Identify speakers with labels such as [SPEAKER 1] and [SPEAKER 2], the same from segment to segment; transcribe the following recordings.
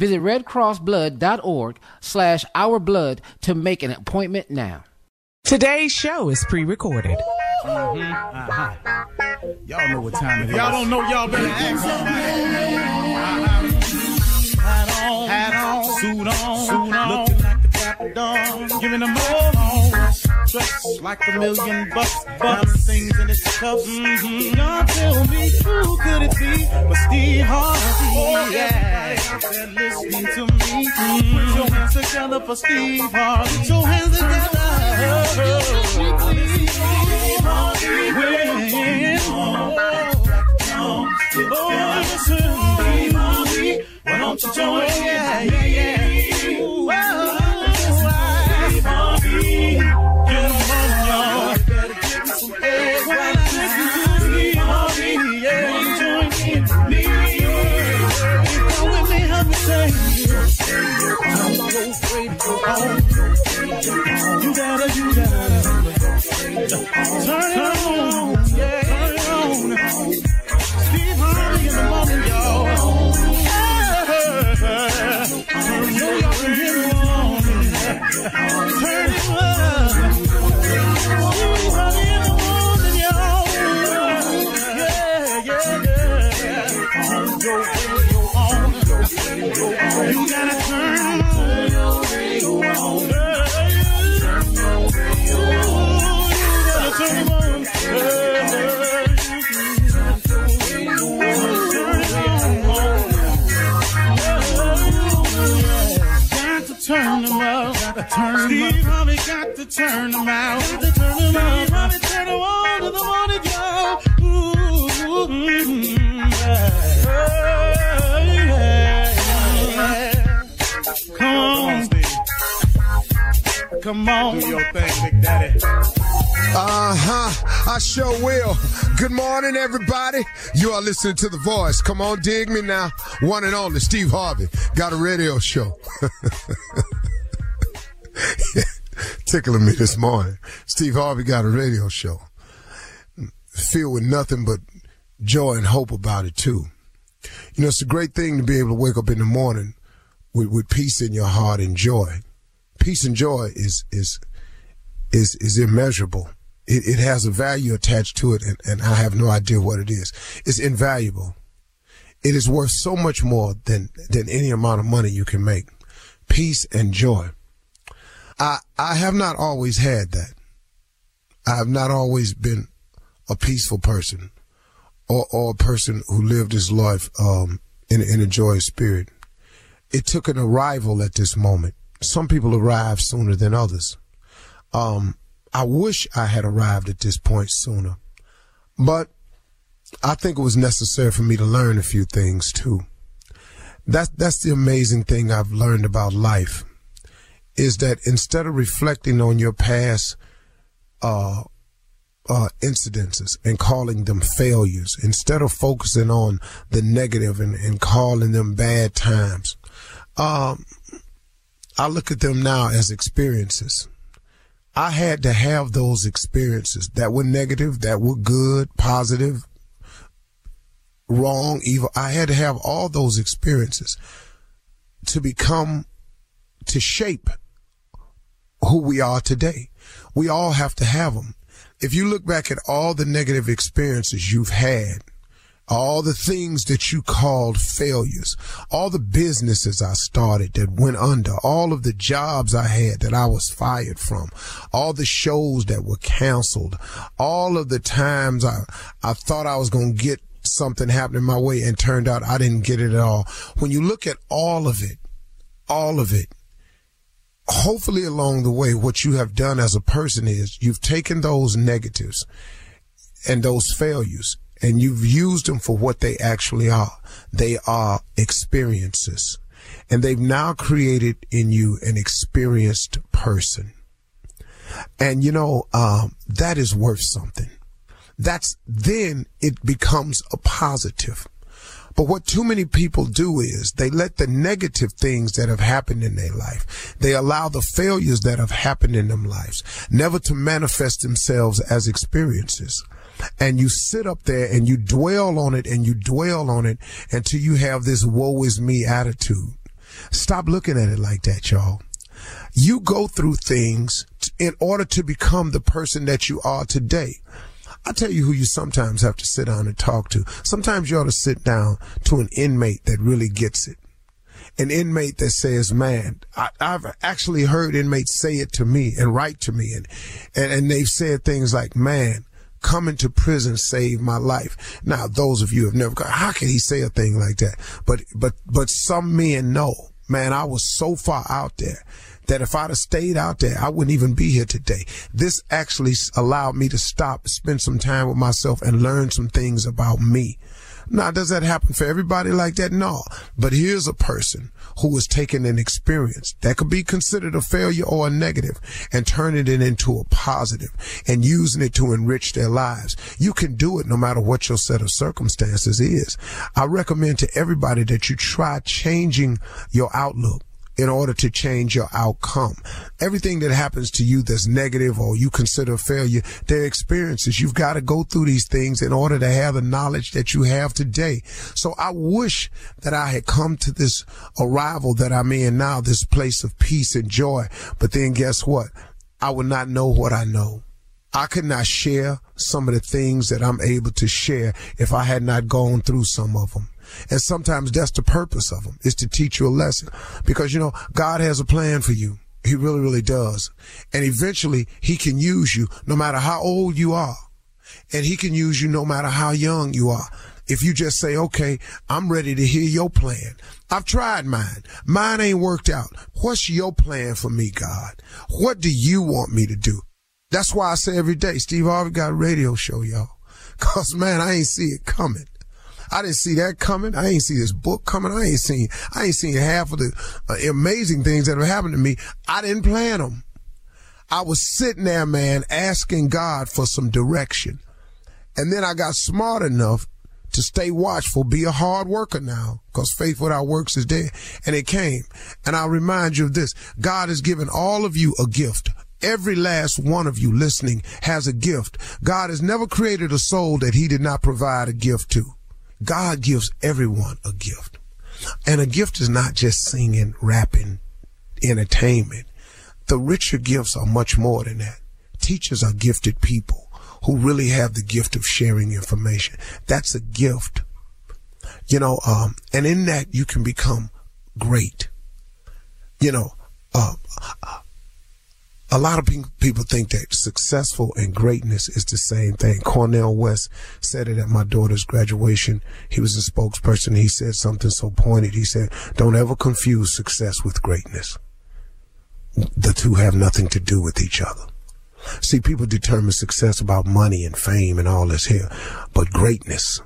[SPEAKER 1] Visit redcrossblood.org slash ourblood to make an appointment now.
[SPEAKER 2] Today's show is pre-recorded.
[SPEAKER 3] Mm-hmm. Uh-huh. Y'all know what time it is.
[SPEAKER 4] Y'all don't know, y'all better ask somebody. Hat on, hat on, suit on, suit on. Looking like the dapper dawn, giving them all dressed like a million bucks, bucks things in its cuffs. Mm-hmm. Y'all tell me who could it be but Steve Harvey? Oh, yeah, they're listening to me. Mm-hmm. Put your hands together for Steve Harvey. Put your hands together. Oh, listen, Steve Harvey. Why don't you join? Come on.
[SPEAKER 3] Do your thing, Big Daddy.
[SPEAKER 5] Uh huh. I sure will. Good morning, everybody. You are listening to The Voice. Come on, dig me now. One and only Steve Harvey got a radio show. Tickling me this morning. Steve Harvey got a radio show. Filled with nothing but joy and hope about it, too. You know, it's a great thing to be able to wake up in the morning with, with peace in your heart and joy. Peace and joy is, is, is, is immeasurable
[SPEAKER 6] it, it has a value attached to it, and, and I have no idea what it is. It's invaluable. It is worth so much more than than any amount of money you can make. Peace and joy. I I have not always had that. I have not always been a peaceful person or, or a person who lived his life um, in, in a joyous spirit. It took an arrival at this moment. Some people arrive sooner than others. Um, I wish I had arrived at this point sooner, but I think it was necessary for me to learn a few things too. That's, that's the amazing thing I've learned about life is that instead of reflecting on your past, uh, uh, incidences and calling them failures instead of focusing on the negative and, and calling them bad times. Um, I look at them now as experiences. I had to have those experiences that were negative, that were good, positive, wrong, evil. I had to have all those experiences to become, to shape who we are today. We all have to have them if you look back at all the negative experiences you've had, all the things that you called failures, all the businesses I started that went under, all of the jobs I had that I was fired from, all the shows that were canceled, all of the times I, I thought I was going to get something happening my way and turned out I didn't get it at all. When you look at all of it, all of it, hopefully along the way, what you have done as a person is you've taken those negatives and those failures and you've used them for what they actually are. They are experiences and they've now created in you an experienced person. And you know, um, that is worth something. That's then it becomes a positive. But what too many people do is they let the negative things that have happened in their life, they allow the failures that have happened in them lives never to manifest themselves as experiences. And you sit up there and you dwell on it and you dwell on it until you have this woe is me attitude. Stop looking at it like that, y'all. You go through things in order to become the person that you are today. I tell you who you sometimes have to sit down and talk to. Sometimes you ought to sit down to an inmate that really gets it. An inmate that says, man, I, have actually heard inmates say it to me and write to me and, and, and they've said things like, man, coming to prison saved my life. Now, those of you have never, got, how can he say a thing like that? But, but, but some men know, man, I was so far out there that if I'd have stayed out there, I wouldn't even be here today. This actually allowed me to stop, spend some time with myself and learn some things about me. Now, does that happen for everybody like that? No. But here's a person who is taken an experience that could be considered a failure or a negative and turning it into a positive and using it to enrich their lives. You can do it no matter what your set of circumstances is. I recommend to everybody that you try changing your outlook in order to change your outcome. Everything that happens to you that's negative or you consider failure, they're experiences. You've got to go through these things in order to have the knowledge that you have today. So I wish that I had come to this arrival that I'm in now, this place of peace and joy. But then guess what? I would not know what I know. I could not share some of the things that I'm able to share if I had not gone through some of them. And sometimes that's the purpose of them is to teach you a lesson because, you know, God has a plan for you. He really, really does. And eventually he can use you no matter how old you are. And he can use you no matter how young you are. If you just say, okay, I'm ready to hear your plan. I've tried mine. Mine ain't worked out. What's your plan for me, God? What do you want me to do? That's why I say every day, Steve Harvey got a radio show, y'all. Cause man, I ain't see it coming. I didn't see that coming. I ain't see this book coming. I ain't seen, I ain't seen half of the uh, amazing things that have happened to me. I didn't plan them. I was sitting there, man, asking God for some direction. And then I got smart enough to stay watchful, be a hard worker now, because faith without works is dead. And it came. And I'll remind you of this. God has given all of you a gift. Every last one of you listening has a gift. God has never created a soul that he did not provide a gift to. God gives everyone a gift. And a gift is not just singing, rapping, entertainment. The richer gifts are much more than that. Teachers are gifted people who really have the gift of sharing information. That's a gift. You know, um, and in that you can become great. You know, uh, a lot of people think that successful and greatness is the same thing. Cornel West said it at my daughter's graduation. He was a spokesperson. He said something so pointed. He said, don't ever confuse success with greatness. The two have nothing to do with each other. See, people determine success about money and fame and all this here, but greatness,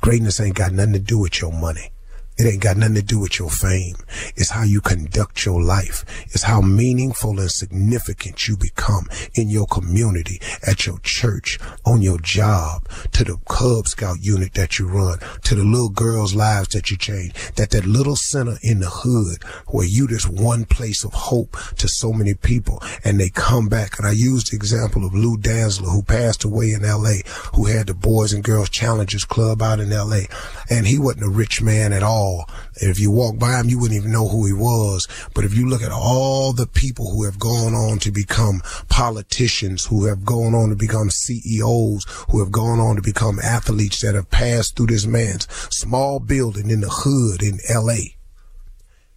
[SPEAKER 6] greatness ain't got nothing to do with your money. It ain't got nothing to do with your fame. It's how you conduct your life. It's how meaningful and significant you become in your community, at your church, on your job, to the Cub Scout unit that you run, to the little girls' lives that you change, that that little center in the hood where you just one place of hope to so many people and they come back. And I used the example of Lou Dantzler who passed away in LA, who had the Boys and Girls Challengers Club out in LA. And he wasn't a rich man at all all. If you walk by him, you wouldn't even know who he was. But if you look at all the people who have gone on to become politicians, who have gone on to become CEOs, who have gone on to become athletes that have passed through this man's small building in the hood in LA,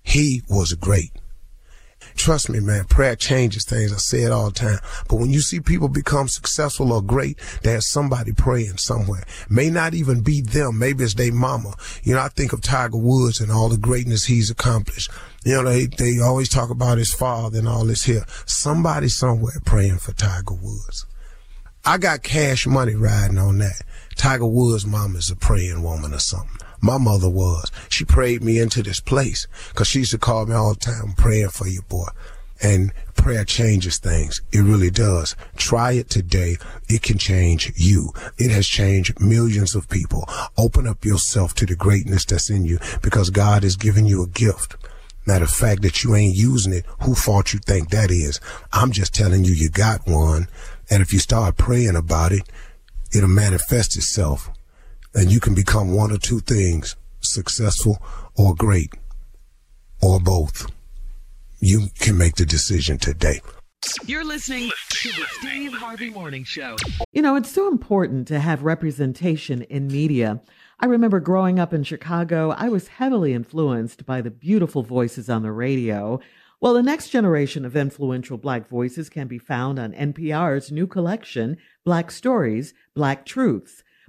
[SPEAKER 6] he was great. Trust me, man, prayer changes things. I say it all the time. But when you see people become successful or great, there's somebody praying somewhere. May not even be them. Maybe it's their mama. You know, I think of Tiger Woods and all the greatness he's accomplished. You know, they, they always talk about his father and all this here. Somebody somewhere praying for Tiger Woods. I got cash money riding on that. Tiger Woods' mom is a praying woman or something. My mother was. She prayed me into this place because she used to call me all the time praying for you, boy. And prayer changes things. It really does. Try it today. It can change you. It has changed millions of people. Open up yourself to the greatness that's in you because God has given you a gift. Matter of fact that you ain't using it, who fault you think that is? I'm just telling you you got one. And if you start praying about it, it'll manifest itself and you can become one or two things successful or great or both. You can make the decision today.
[SPEAKER 7] You're listening to the Steve Harvey Morning Show.
[SPEAKER 8] You know, it's so important to have representation in media. I remember growing up in Chicago, I was heavily influenced by the beautiful voices on the radio. Well, the next generation of influential Black voices can be found on NPR's new collection, Black Stories, Black Truths.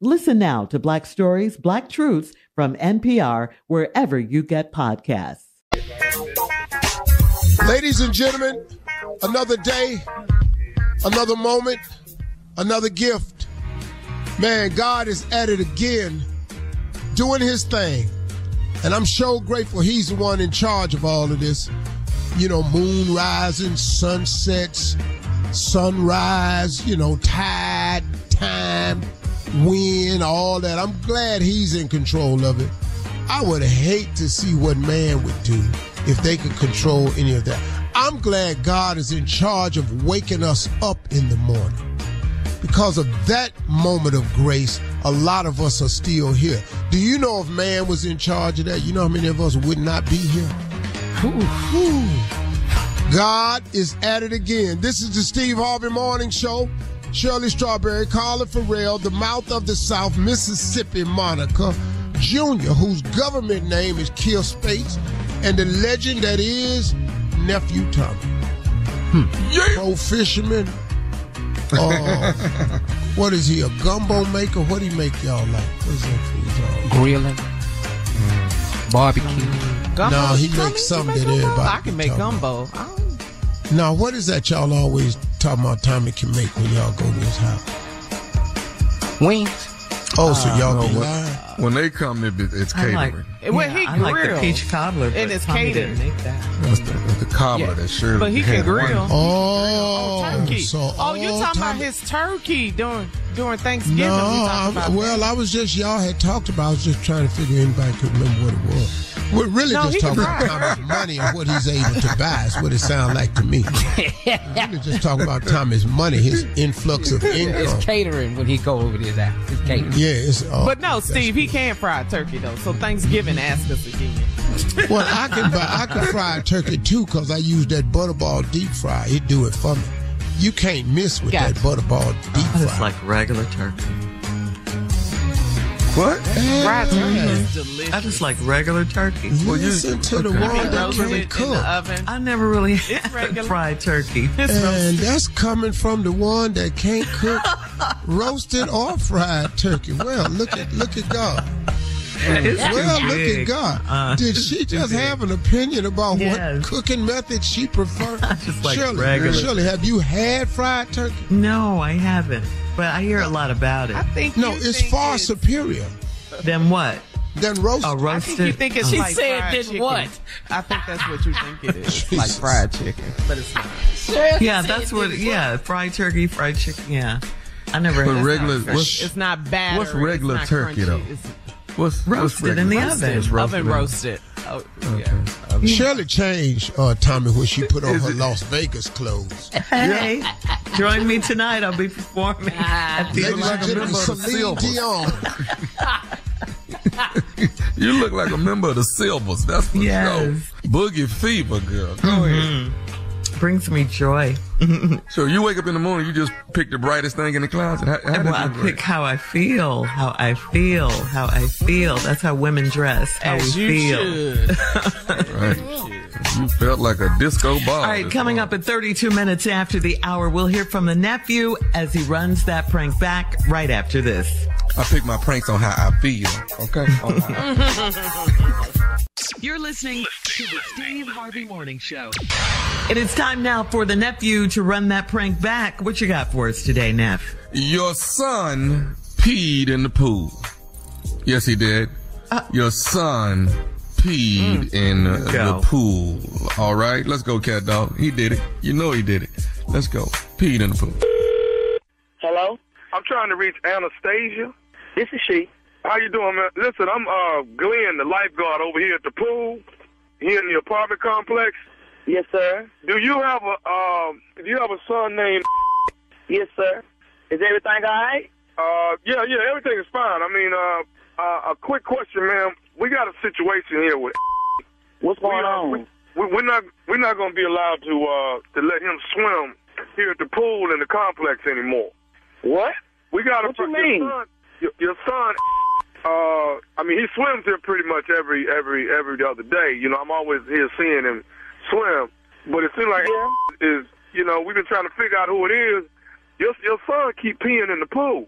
[SPEAKER 8] Listen now to Black Stories, Black Truths from NPR, wherever you get podcasts.
[SPEAKER 6] Ladies and gentlemen, another day, another moment, another gift. Man, God is at it again, doing his thing. And I'm so grateful he's the one in charge of all of this. You know, moon rising, sunsets, sunrise, you know, tide, time, win, all that. I'm glad he's in control of it. I would hate to see what man would do if they could control any of that. I'm glad God is in charge of waking us up in the morning. Because of that moment of grace, a lot of us are still here. Do you know if man was in charge of that? You know how many of us would not be here? God is at it again. This is the Steve Harvey Morning Show. Shirley Strawberry, Carla Ferrell, the mouth of the South, Mississippi Monica Jr., whose government name is Kill Spates, and the legend that is Nephew Tommy. Hmm. Yeah. Pro fisherman, uh, What is he, a gumbo maker? What do he make y'all like? What is that food y'all?
[SPEAKER 1] Grilling, barbecue.
[SPEAKER 2] Gumbo?
[SPEAKER 6] No, he
[SPEAKER 2] Tommy,
[SPEAKER 6] makes something
[SPEAKER 2] make
[SPEAKER 6] that
[SPEAKER 2] gumbo?
[SPEAKER 6] everybody
[SPEAKER 2] I can make
[SPEAKER 6] talk about.
[SPEAKER 2] gumbo. I don't-
[SPEAKER 6] Now, what is that y'all always talking about Tommy can make when y'all go to his house?
[SPEAKER 1] Wings.
[SPEAKER 6] Oh, so uh, y'all
[SPEAKER 9] No,
[SPEAKER 6] be
[SPEAKER 9] when-
[SPEAKER 6] lying?
[SPEAKER 9] When they come, it, it's
[SPEAKER 10] I like,
[SPEAKER 9] catering.
[SPEAKER 2] Well,
[SPEAKER 10] yeah,
[SPEAKER 2] he
[SPEAKER 10] I like the
[SPEAKER 2] grills.
[SPEAKER 10] peach cobbler,
[SPEAKER 2] And it's
[SPEAKER 10] Tommy
[SPEAKER 2] catered.
[SPEAKER 10] didn't make that.
[SPEAKER 9] That's the, the cobbler
[SPEAKER 2] Yeah.
[SPEAKER 9] that Shirley
[SPEAKER 2] But he
[SPEAKER 9] had
[SPEAKER 2] can
[SPEAKER 9] one-
[SPEAKER 2] grill.
[SPEAKER 6] Oh,
[SPEAKER 2] turkey.
[SPEAKER 6] so
[SPEAKER 2] oh, you
[SPEAKER 6] all
[SPEAKER 2] talking about his turkey during during Thanksgiving?
[SPEAKER 6] No, I,
[SPEAKER 2] about
[SPEAKER 6] well, I was just y'all had talked about. I was just trying to figure anybody could remember what it was. We're really
[SPEAKER 2] No,
[SPEAKER 6] just talking about
[SPEAKER 2] fry.
[SPEAKER 6] Tommy's money and what he's able to buy. Is what it sounds like to me. We're really just talking about Tommy's money, his influx of income.
[SPEAKER 1] It's catering when he go over there. That it's catering.
[SPEAKER 6] Yeah, it's. Uh,
[SPEAKER 2] But no, Steve, he can fry a turkey though. So Thanksgiving, ask us again.
[SPEAKER 6] Well, I can buy. I can fry a turkey too because I use that butterball deep fry. It do it for me. You can't miss with
[SPEAKER 2] Gotcha.
[SPEAKER 6] that butterball oh, deep
[SPEAKER 10] I just
[SPEAKER 6] fry.
[SPEAKER 10] like regular turkey.
[SPEAKER 9] What?
[SPEAKER 2] Fried turkey is delicious.
[SPEAKER 10] I just like regular turkey.
[SPEAKER 6] Listen to the
[SPEAKER 9] okay.
[SPEAKER 6] one that
[SPEAKER 2] roasted
[SPEAKER 6] can
[SPEAKER 2] in the
[SPEAKER 6] cook.
[SPEAKER 2] oven.
[SPEAKER 10] I never really had fried turkey.
[SPEAKER 2] It's
[SPEAKER 6] And
[SPEAKER 2] roasted.
[SPEAKER 6] that's coming from the one that can't cook roasted or fried turkey. Well, look at look at God.
[SPEAKER 10] It's
[SPEAKER 6] Well,
[SPEAKER 10] too
[SPEAKER 6] look at God.
[SPEAKER 10] Uh,
[SPEAKER 6] Did she just have an opinion about
[SPEAKER 10] Yes.
[SPEAKER 6] what cooking method she prefers?
[SPEAKER 10] like
[SPEAKER 6] Shirley,
[SPEAKER 10] regular.
[SPEAKER 6] Shirley, have you had fried turkey?
[SPEAKER 10] No, I haven't. But I hear a lot about it.
[SPEAKER 2] I think
[SPEAKER 6] No, it's
[SPEAKER 2] think
[SPEAKER 6] far
[SPEAKER 2] it's-
[SPEAKER 6] superior
[SPEAKER 10] Then what?
[SPEAKER 6] than roasted.
[SPEAKER 10] A
[SPEAKER 2] I think you think it's
[SPEAKER 1] She
[SPEAKER 2] like
[SPEAKER 1] said
[SPEAKER 2] fried
[SPEAKER 1] then
[SPEAKER 2] chicken.
[SPEAKER 1] what?
[SPEAKER 2] I think that's what you think it is. like fried chicken, but it's not.
[SPEAKER 10] yeah, that's what. Yeah, fried turkey, fried chicken. Yeah, I never
[SPEAKER 9] But
[SPEAKER 10] had
[SPEAKER 9] regular, what's,
[SPEAKER 2] It's not bad.
[SPEAKER 9] What's regular turkey, though?
[SPEAKER 2] It's
[SPEAKER 9] what's, what's
[SPEAKER 10] Roasted in the
[SPEAKER 9] regular?
[SPEAKER 10] oven.
[SPEAKER 9] It's roasted
[SPEAKER 2] oven roasted. Oh, yeah.
[SPEAKER 6] Shirley changed uh, Tommy when she put on her Las Vegas clothes.
[SPEAKER 10] Hey, join me tonight. I'll be performing at the
[SPEAKER 6] Ladies and
[SPEAKER 9] like a
[SPEAKER 6] gentlemen,
[SPEAKER 9] member of the
[SPEAKER 6] Celine
[SPEAKER 9] Sylvers.
[SPEAKER 6] Dion.
[SPEAKER 9] You look like a member of the Sylvers. That's for
[SPEAKER 10] Yes.
[SPEAKER 9] sure. Boogie Fever, girl. Go ahead.
[SPEAKER 10] Brings me joy.
[SPEAKER 9] So you wake up in the morning, you just pick the brightest thing in the closet. How, how
[SPEAKER 10] Well, I pick how I feel, how I feel, how I feel. That's how women dress. How
[SPEAKER 2] As
[SPEAKER 10] we
[SPEAKER 2] you
[SPEAKER 10] feel.
[SPEAKER 2] should.
[SPEAKER 9] Right. You felt like a disco ball.
[SPEAKER 10] All right, coming up at 32 minutes after the hour, we'll hear from the nephew as he runs that prank back right after this.
[SPEAKER 9] I pick my pranks on how I feel. Okay.
[SPEAKER 7] Oh, You're listening to the Steve Harvey Morning Show.
[SPEAKER 10] And It is time now for the nephew to run that prank back. What you got for us today, Neff?
[SPEAKER 9] Your son peed in the pool. Yes, he did. Uh, Your son peed in uh, the pool. All right, let's go, cat dog. He did it. You know he did it. Let's go. Peed in the pool.
[SPEAKER 11] Hello?
[SPEAKER 12] I'm trying to reach Anastasia.
[SPEAKER 11] This is she.
[SPEAKER 12] How you doing, man? Listen, I'm uh Glenn, the lifeguard over here at the pool, here in the apartment complex.
[SPEAKER 11] Yes, sir.
[SPEAKER 12] Do you have a um? Do you have a son named?
[SPEAKER 11] Yes, sir. Is everything all right?
[SPEAKER 12] Uh, yeah, yeah, everything is fine. I mean, uh, uh, a quick question, ma'am. We got a situation here with.
[SPEAKER 11] What's going
[SPEAKER 12] we, uh,
[SPEAKER 11] on?
[SPEAKER 12] We, we're not we're not going to be allowed to uh to let him swim here at the pool in the complex anymore.
[SPEAKER 11] What?
[SPEAKER 12] We got
[SPEAKER 11] What
[SPEAKER 12] a
[SPEAKER 11] you mean?
[SPEAKER 12] Your son, your, your son uh, I mean, he swims here pretty much every every every other day. You know, I'm always here seeing him swim. But it seems like is you know we've been trying to figure out who it is. Your your son keep peeing in the pool.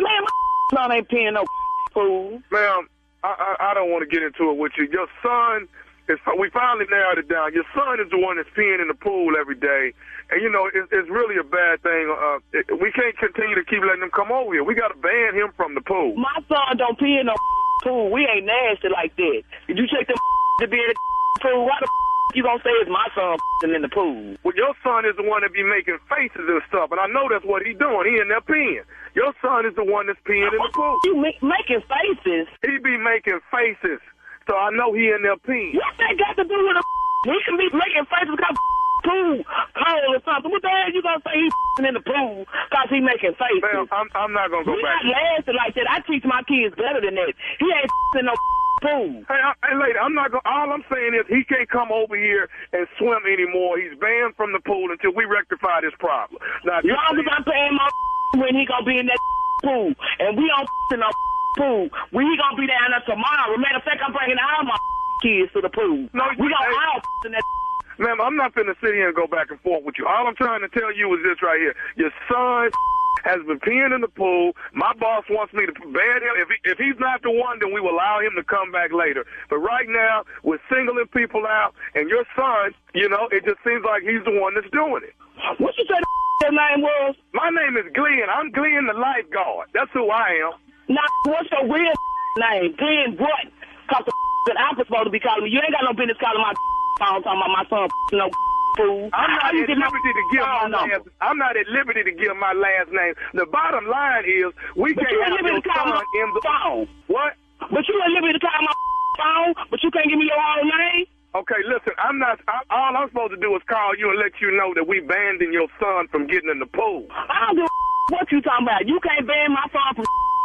[SPEAKER 11] Man, my son ain't peeing no pool.
[SPEAKER 12] Ma'am, I, I I don't want to get into it with you. Your son is we finally narrowed it down. Your son is the one that's peeing in the pool every day, and you know it's, it's really a bad thing. Uh, it, we can't continue to keep letting him come over here. We got to ban him from the pool.
[SPEAKER 11] My son don't pee in no pool. We ain't nasty like that. Did you check the to be in the pool? Why the you gonna say it's my son in the pool?
[SPEAKER 12] Well, your son is the one that be making faces and stuff, and I know that's what he doing. He in there peeing. Your son is the one that's peeing in the pool.
[SPEAKER 11] You ma- making faces?
[SPEAKER 12] He be making faces, so I know he in there peeing.
[SPEAKER 11] What that got to do with a? He can be making faces because pool cold or something. What the hell you gonna say he in the pool because he making faces?
[SPEAKER 12] Ma'am, I'm, I'm not gonna go
[SPEAKER 11] we
[SPEAKER 12] back.
[SPEAKER 11] not lasting like that. I teach my kids better than that. He ain't in no pool.
[SPEAKER 12] Hey, I, hey, lady, I'm not. To. All I'm saying is he can't come over here and swim anymore. He's banned from the pool until we rectify this problem. Now,
[SPEAKER 11] Long as I'm paying my when he gonna be in that pool, and we don't in no pool, we he gonna be down there tomorrow. Matter of fact, I'm bringing all my kids to the pool.
[SPEAKER 12] No,
[SPEAKER 11] we gonna
[SPEAKER 12] hey.
[SPEAKER 11] all in that.
[SPEAKER 12] Ma'am, I'm not finna sit here and go back and forth with you. All I'm trying to tell you is this right here. Your son has been peeing in the pool. My boss wants me to ban him. If, he, if he's not the one, then we will allow him to come back later. But right now, we're singling people out, and your son, you know, it just seems like he's the one that's doing it.
[SPEAKER 11] What you say the name was?
[SPEAKER 12] My name is Glenn. I'm Glenn the lifeguard. That's who I am.
[SPEAKER 11] Nah, what's your real name? Glenn what? Cause the that I'm supposed to be calling me. You ain't got no business calling my phone talking about my son no fool.
[SPEAKER 12] I'm not
[SPEAKER 11] How
[SPEAKER 12] at liberty to give my
[SPEAKER 11] number?
[SPEAKER 12] last. I'm not at liberty to give my last name. The bottom line is we
[SPEAKER 11] But
[SPEAKER 12] can't have your son in the
[SPEAKER 11] phone.
[SPEAKER 12] What?
[SPEAKER 11] But you ain't liberty to call my phone, but you can't give me your whole name?
[SPEAKER 12] Okay, listen. I'm not. I, all I'm supposed to do is call you and let you know that we banned your son from getting in the pool.
[SPEAKER 11] I don't give a what you talking about. You can't ban my son from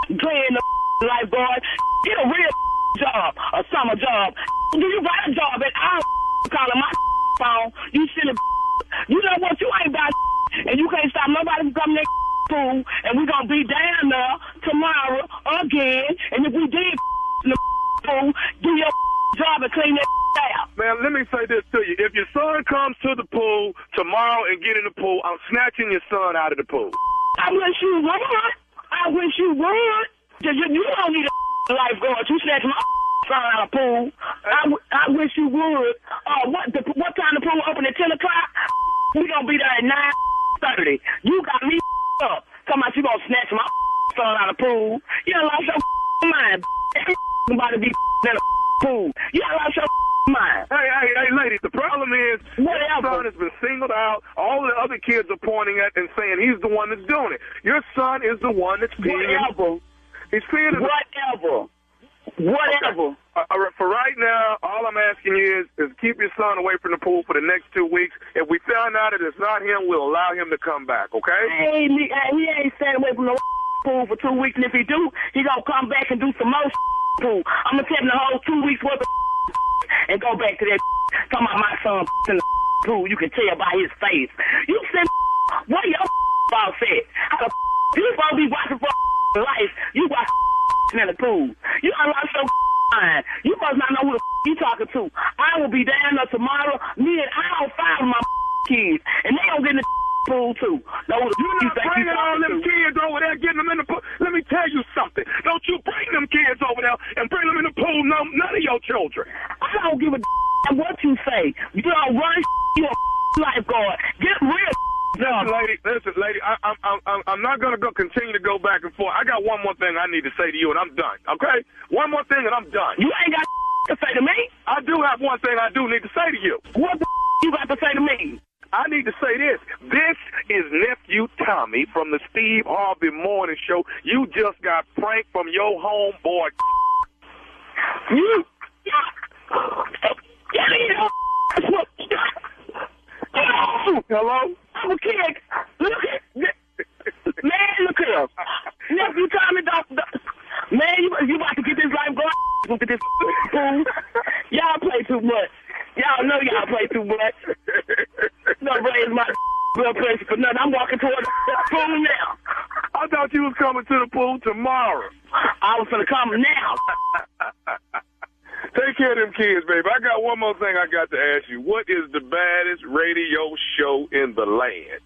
[SPEAKER 11] playing the lifeguard. Get a real job, a summer job. Do you got a job at all calling my phone? You silly You know what? You ain't about and you can't stop nobody from coming in pool, and we gonna be down there tomorrow again. And if we did in the pool, do your job and clean that out.
[SPEAKER 12] Man, let me say this to you. If your son comes to the pool tomorrow and get in the pool, I'm snatching your son out of the pool.
[SPEAKER 11] I wish you would. I wish you would. you don't need a lifeguard. You snatch my son out of pool. I, w- I wish you would. Uh, what the, what time the pool open at 10 o'clock? We gonna be there at 9.30. You got me up. Talking about you gonna snatch my son out of pool. You done lost your mind. about to be in a pool. You done lost your mind.
[SPEAKER 12] Hey, hey, hey, ladies, the problem is your son has been singled out. All the other kids are pointing at and saying he's the one that's doing it. Your son is the one that's peeing. in-
[SPEAKER 11] Whatever.
[SPEAKER 12] He's peeing. in
[SPEAKER 11] Whatever. Whatever.
[SPEAKER 12] Uh, all right, for right now, all I'm asking you is, is keep your son away from the pool for the next two weeks. If we find out that it's not him, we'll allow him to come back, okay?
[SPEAKER 11] He, hey, he ain't staying away from the pool for two weeks, and if he do, he gonna come back and do some more pool. I'm gonna take him the whole two weeks worth of and go back to that talking about my son in the pool. You can tell by his face. You said, what your boss said. How the you supposed to be watching for life? You watch in the pool. You lost your mind. You must not know who the you talking to. I will be down there tomorrow. Me and I don't find my kids, and they don't get in the pool too. The
[SPEAKER 12] you're not
[SPEAKER 11] you
[SPEAKER 12] bringing all them
[SPEAKER 11] to.
[SPEAKER 12] kids over there, getting them in the pool. Let me tell you something. Don't you bring them kids over there and bring them in the pool. No, none of your children.
[SPEAKER 11] I don't give a what you say. You don't run you a lifeguard. Get real
[SPEAKER 12] Listen, lady, listen, lady. I, I'm, I'm, I'm- I'm not gonna go continue to go back and forth. I got one more thing I need to say to you, and I'm done. Okay? One more thing, and I'm done.
[SPEAKER 11] You ain't got to say to me.
[SPEAKER 12] I do have one thing I do need to say to you.
[SPEAKER 11] What the you got to say to me?
[SPEAKER 12] I need to say this. This is nephew Tommy from the Steve Harvey Morning Show. You just got pranked from your homeboy.
[SPEAKER 11] You. Get me
[SPEAKER 12] Hello?
[SPEAKER 11] I'm a kid. Look at man. Look here. Nephew Tommy, don't- man, you you about to get this life going? Look at this fool. Y'all play too much. Y'all know y'all play too much. Don't raise my blood pressure for nothing. I'm walking toward the pool now.
[SPEAKER 12] I thought you was coming to the pool tomorrow.
[SPEAKER 11] I was gonna come now.
[SPEAKER 12] Take care of them kids, baby. I got one more thing I got to ask you. What is the baddest radio show in the land?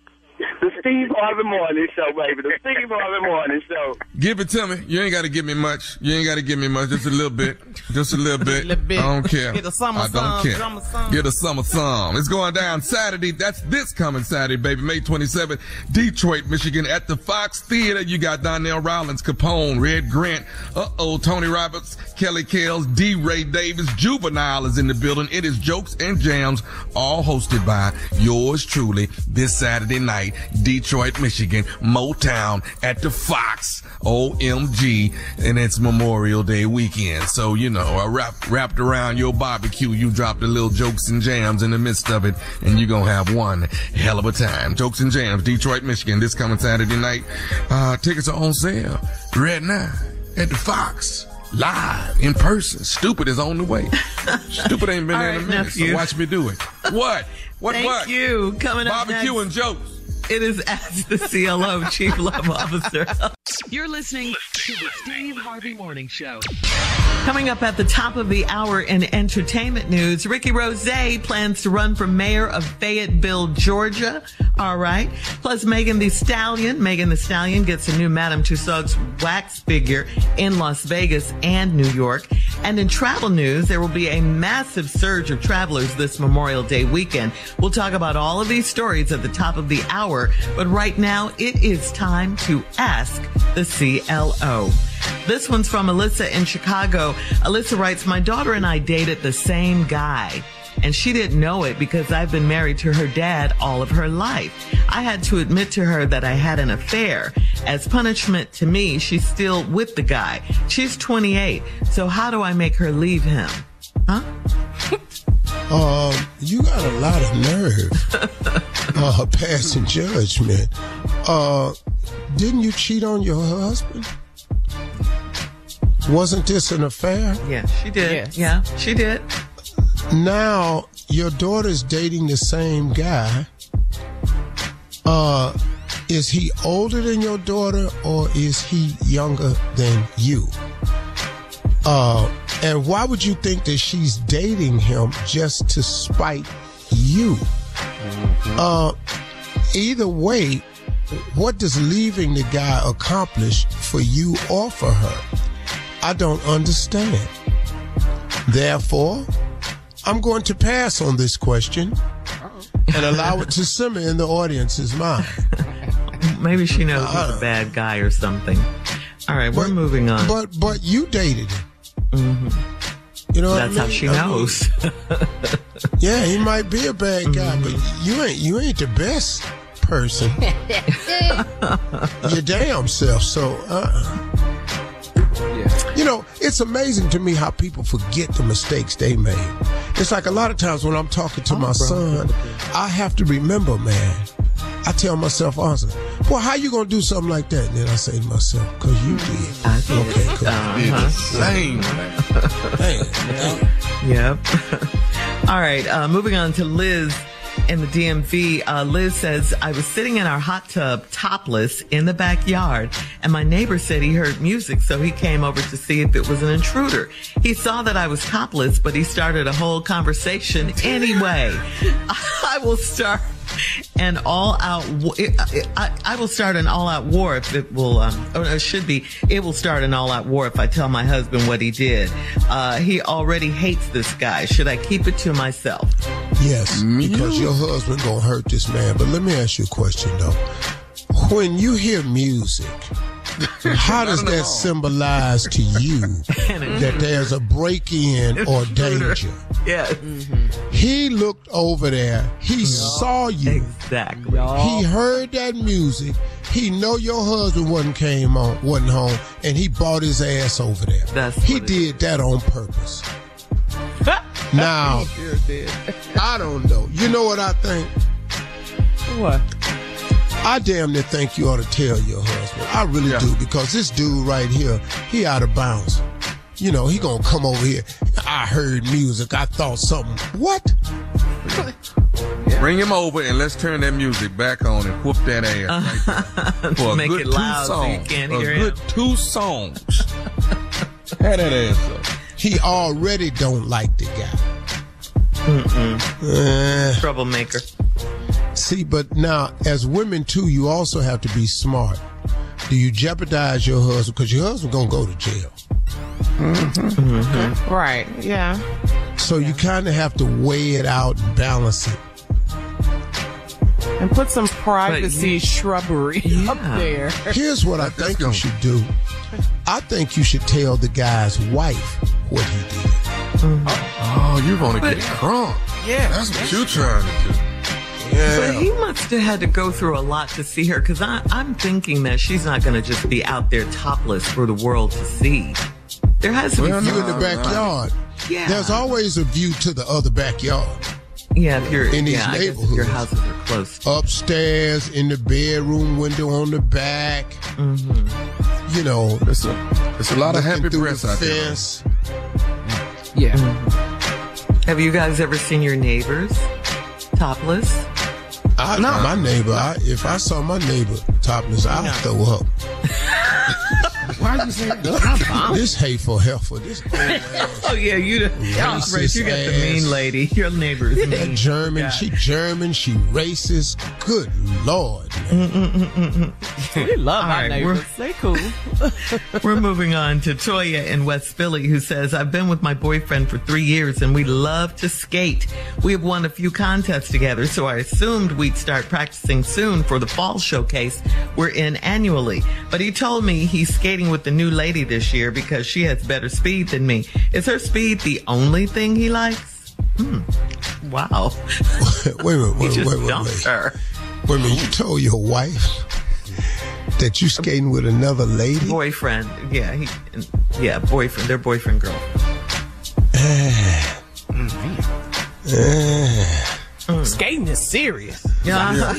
[SPEAKER 11] The Steve Harvey Morning Show, baby. The Steve Harvey Morning Show.
[SPEAKER 9] Give it to me. You ain't got to give me much. You ain't got to give me much. Just a little bit. Just a little bit.
[SPEAKER 2] little bit.
[SPEAKER 9] I don't care.
[SPEAKER 2] Get a summer
[SPEAKER 9] I don't
[SPEAKER 2] song,
[SPEAKER 9] care.
[SPEAKER 2] summer song.
[SPEAKER 9] Get a summer song. It's going down Saturday. That's this coming Saturday, baby. May 27th, Detroit, Michigan, at the Fox Theater. You got Donnell Rawlings, Capone, Red Grant, uh-oh, Tony Roberts, Kelly Kells, D. Ray Davis, Juvenile is in the building. It is Jokes and Jams, all hosted by yours truly this Saturday night, Detroit, Michigan, Motown at the Fox, OMG, and it's Memorial Day weekend. So, you know, I wrap, wrapped around your barbecue, you dropped a little Jokes and Jams in the midst of it, and you're gonna have one hell of a time. Jokes and Jams, Detroit, Michigan, this coming Saturday night. Uh, tickets are on sale right now at the Fox. Live in person. Stupid is on the way. Stupid ain't been
[SPEAKER 10] All
[SPEAKER 9] there in a minute.
[SPEAKER 10] nephew.
[SPEAKER 9] So watch me do it. What? What?
[SPEAKER 10] Thank
[SPEAKER 9] what?
[SPEAKER 10] you. Coming up
[SPEAKER 9] Barbecue
[SPEAKER 10] next,
[SPEAKER 9] and jokes.
[SPEAKER 10] It is Ask the CLO Chief Love Officer.
[SPEAKER 7] You're listening to the Steve Harvey Morning Show.
[SPEAKER 10] Coming up at the top of the hour in entertainment news, Rick Ross plans to run for mayor of Fayetteville, Georgia.
[SPEAKER 8] All right. Plus, Megan Thee Stallion. Megan Thee Stallion gets a new Madame Tussauds wax figure in Las Vegas and New York. And in travel news, there will be a massive surge of travelers this Memorial Day weekend. We'll talk about all of these stories at the top of the hour. But right now, it is time to ask the CLO. This one's from Alyssa in Chicago. Alyssa writes, My daughter and I dated the same guy and she didn't know it because I've been married to her dad all of her life. I had to admit to her that I had an affair. As punishment to me, she's still with the guy. She's 28, so how do I make her leave him? Huh?
[SPEAKER 6] Um, you got a lot of nerve. uh, passing judgment. Uh, didn't you cheat on your husband? Wasn't this an affair?
[SPEAKER 8] Yeah, she did. Yes. Yeah, she did.
[SPEAKER 6] Now your daughter's dating the same guy. Uh, is he older than your daughter or is he younger than you? Uh, and why would you think that she's dating him just to spite you? Mm-hmm. Uh, either way, what does leaving the guy accomplish for you or for her? I don't understand. Therefore, I'm going to pass on this question and allow it to simmer in the audience's mind.
[SPEAKER 8] Maybe she knows uh, he's a bad guy or something. All right, we're moving on.
[SPEAKER 6] But but you dated him.
[SPEAKER 8] Mm-hmm. You know that's I mean? how she I knows.
[SPEAKER 6] Mean, yeah, he might be a bad guy, mm-hmm. but you ain't you ain't the best person. Your damn self. So. Uh, you know, it's amazing to me how people forget the mistakes they made. It's like a lot of times when I'm talking to oh, my bro. son, I have to remember, man. I tell myself, also, well, how you gonna do something like that? And then I say to myself, cause you did.
[SPEAKER 8] I did. Okay, cool.
[SPEAKER 9] Uh-huh. Did the same.
[SPEAKER 8] Hey, yep. All right, uh, moving on to Liz in the DMV, uh, Liz says, I was sitting in our hot tub topless in the backyard and my neighbor said he heard music. So he came over to see if it was an intruder. He saw that I was topless, but he started a whole conversation anyway. I will start an all out. I, I, will start an all out war if it will. Um, or it should be. It will start an all out war if I tell my husband what he did. Uh, he already hates this guy. Should I keep it to myself?
[SPEAKER 6] Yes, because your husband gonna hurt this man. But let me ask you a question though. When you hear music how does that symbolize to you that there's a break in or danger?
[SPEAKER 8] Yeah. Mm-hmm.
[SPEAKER 6] He looked over there. He saw you.
[SPEAKER 8] Exactly.
[SPEAKER 6] He heard that music. He know your husband wasn't came on, wasn't home, and he bought his ass over there.
[SPEAKER 8] That's
[SPEAKER 6] he did that on purpose. now, I don't know. You know what I think?
[SPEAKER 8] What?
[SPEAKER 6] I damn near think you ought to tell your husband. I really yeah. do because this dude right here, he out of bounds. You know, he gonna come over here. I heard music. I thought something. What?
[SPEAKER 9] Yeah. Bring him over and let's turn that music back on and whoop that ass
[SPEAKER 8] right For Make good it loud two songs. So you can't hear
[SPEAKER 9] a good
[SPEAKER 8] him.
[SPEAKER 9] two songs. Had that ass up.
[SPEAKER 6] He already don't like the guy.
[SPEAKER 8] Mm-mm. Uh, Troublemaker.
[SPEAKER 6] See, but now as women too, you also have to be smart. Do you jeopardize your husband because your husband gonna go to jail?
[SPEAKER 2] Mm-hmm. Mm-hmm. Right. Yeah.
[SPEAKER 6] So yeah. you kind of have to weigh it out and balance it.
[SPEAKER 2] And put some privacy but, shrubbery yeah. up there.
[SPEAKER 6] Here's what I think you should do. I think you should tell the guy's wife what he did.
[SPEAKER 9] Mm-hmm. Oh, oh, you're gonna get crunk.
[SPEAKER 2] Yeah.
[SPEAKER 9] That's what you're trying to do.
[SPEAKER 8] Yeah. But he must have had to go through a lot to see her because I'm thinking that she's not going to just be out there topless for the world to see. There has to
[SPEAKER 6] well,
[SPEAKER 8] be
[SPEAKER 6] you in the backyard.
[SPEAKER 8] Yeah.
[SPEAKER 6] There's always a view to the other backyard.
[SPEAKER 8] Yeah, if you're
[SPEAKER 6] in these
[SPEAKER 8] yeah,
[SPEAKER 6] neighborhoods,
[SPEAKER 8] your houses are close. To.
[SPEAKER 6] Upstairs, in the bedroom window on the back.
[SPEAKER 8] Mm-hmm.
[SPEAKER 6] You know,
[SPEAKER 9] it's a, it's a lot of happy press out
[SPEAKER 6] fence.
[SPEAKER 9] there.
[SPEAKER 2] Yeah. Mm-hmm.
[SPEAKER 8] Have you guys ever seen your neighbors topless?
[SPEAKER 6] I, no. My neighbor, I, if I saw my neighbor topless, I'd no. throw up.
[SPEAKER 3] Why you say that?
[SPEAKER 6] this hateful heifer, this
[SPEAKER 8] Oh yeah, you the yeah,
[SPEAKER 6] Racist
[SPEAKER 8] you got the mean lady. Your neighbor's
[SPEAKER 6] that
[SPEAKER 8] mean.
[SPEAKER 6] German,
[SPEAKER 8] Yeah.
[SPEAKER 6] she German, she racist. Good lord.
[SPEAKER 2] We love
[SPEAKER 8] All
[SPEAKER 2] our
[SPEAKER 8] right,
[SPEAKER 2] neighbors.
[SPEAKER 8] we're-
[SPEAKER 2] They cool.
[SPEAKER 8] We're moving on to Toya in West Philly, who says, I've been with my boyfriend for three years and we love to skate. We have won a few contests together, so I assumed we'd start practicing soon for the fall showcase we're in annually. But he told me he's skating with the new lady this year because she has better speed than me. Is her speed the only thing he likes? Hmm. Wow.
[SPEAKER 6] wait a minute,
[SPEAKER 8] He
[SPEAKER 6] wait,
[SPEAKER 8] just
[SPEAKER 6] wait, wait, wait.
[SPEAKER 8] her.
[SPEAKER 6] Wait a minute, you told your wife that you skating with another lady?
[SPEAKER 8] Boyfriend. Yeah, he, yeah, boyfriend. Their boyfriend girl. Eh. Mm-hmm. Eh. Mm.
[SPEAKER 2] Skating is serious.
[SPEAKER 8] Yeah.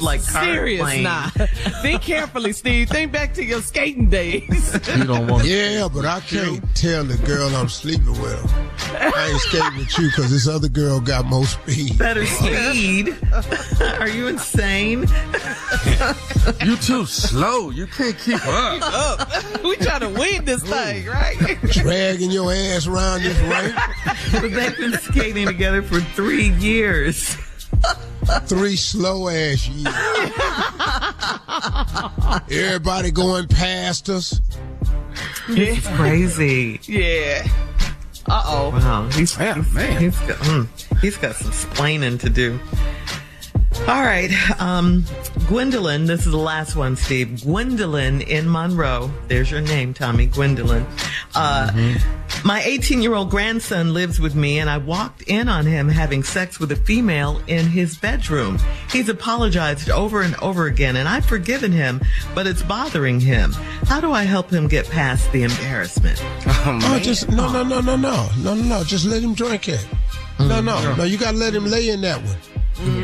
[SPEAKER 8] like
[SPEAKER 2] serious
[SPEAKER 8] plane.
[SPEAKER 2] now. Think carefully, Steve. Think back to your skating days.
[SPEAKER 9] You don't want
[SPEAKER 6] Yeah, but I can't tell the girl I'm sleeping with. I ain't skating with you because this other girl got more speed.
[SPEAKER 8] Better speed. Are you insane?
[SPEAKER 9] You too slow. You can't keep up.
[SPEAKER 2] we trying to win this thing, right?
[SPEAKER 6] Dragging your ass around this ramp.
[SPEAKER 8] But they've been skating together for three years.
[SPEAKER 6] Three slow ass years. Everybody going past us.
[SPEAKER 8] It's crazy.
[SPEAKER 2] Yeah. Uh oh.
[SPEAKER 8] Wow, he's,
[SPEAKER 9] Yeah,
[SPEAKER 8] he's,
[SPEAKER 9] man.
[SPEAKER 8] he's got, mm, he's got some splaining to do. All right, um, Gwendolyn. This is the last one, Steve. Gwendolyn in Monroe. There's your name, Tommy. Gwendolyn. Uh, My 18 year old grandson lives with me, and I walked in on him having sex with a female in his bedroom. He's apologized over and over again, and I've forgiven him, but it's bothering him. How do I help him get past the embarrassment?
[SPEAKER 6] Oh, just no, no, no, no, no, no, no, no. Just let him drink it. No, no, mm-hmm. no. You gotta let him lay in that one.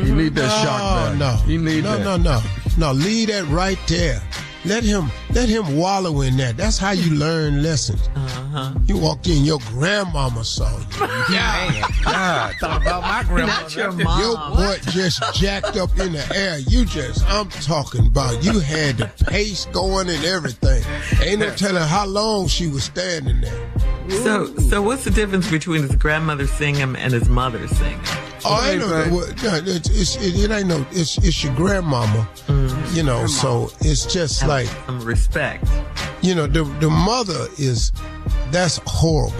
[SPEAKER 9] You need that shock
[SPEAKER 6] No,
[SPEAKER 9] back.
[SPEAKER 6] no,
[SPEAKER 9] You need
[SPEAKER 6] no,
[SPEAKER 9] that.
[SPEAKER 6] no, no, no. Leave that right there. Let him, let him wallow in that. That's how you learn lessons.
[SPEAKER 8] Uh-huh.
[SPEAKER 6] You walked in, your grandmama saw you.
[SPEAKER 9] Yeah. God.
[SPEAKER 3] Thought about my grandma.
[SPEAKER 8] Not your mom.
[SPEAKER 6] Your
[SPEAKER 8] mom.
[SPEAKER 6] butt just jacked up in the air. You just, I'm talking about, you had the pace going and everything. Ain't no telling how long she was standing there.
[SPEAKER 8] So, so what's the difference between his grandmother singing and his mother singing?
[SPEAKER 6] Oh, I know.
[SPEAKER 9] Hey,
[SPEAKER 6] Well, no, it's, it's, it, it ain't no. It's it's your grandmama, mm. you know. So it's just like
[SPEAKER 8] Some respect.
[SPEAKER 6] you know the the mother is that's horrible,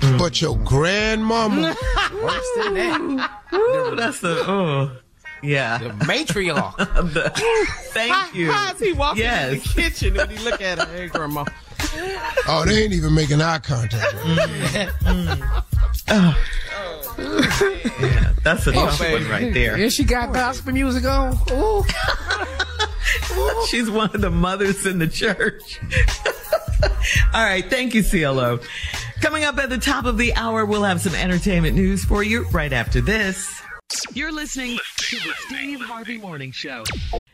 [SPEAKER 6] mm. but your grandmama.
[SPEAKER 2] Worse than that.
[SPEAKER 8] Ooh, that's the oh, yeah.
[SPEAKER 2] The matriarch.
[SPEAKER 8] The- thank you.
[SPEAKER 2] How is he walking in the kitchen when he look at her? Hey, grandma.
[SPEAKER 6] Oh, they ain't even making eye contact. oh.
[SPEAKER 8] Yeah, that's a oh, tough one right there.
[SPEAKER 1] And she got gospel music on. Ooh.
[SPEAKER 8] She's one of the mothers in the church. All right, thank you, CLO. Coming up at the top of the hour, we'll have some entertainment news for you right after this.
[SPEAKER 7] You're listening to the Steve Harvey Morning Show.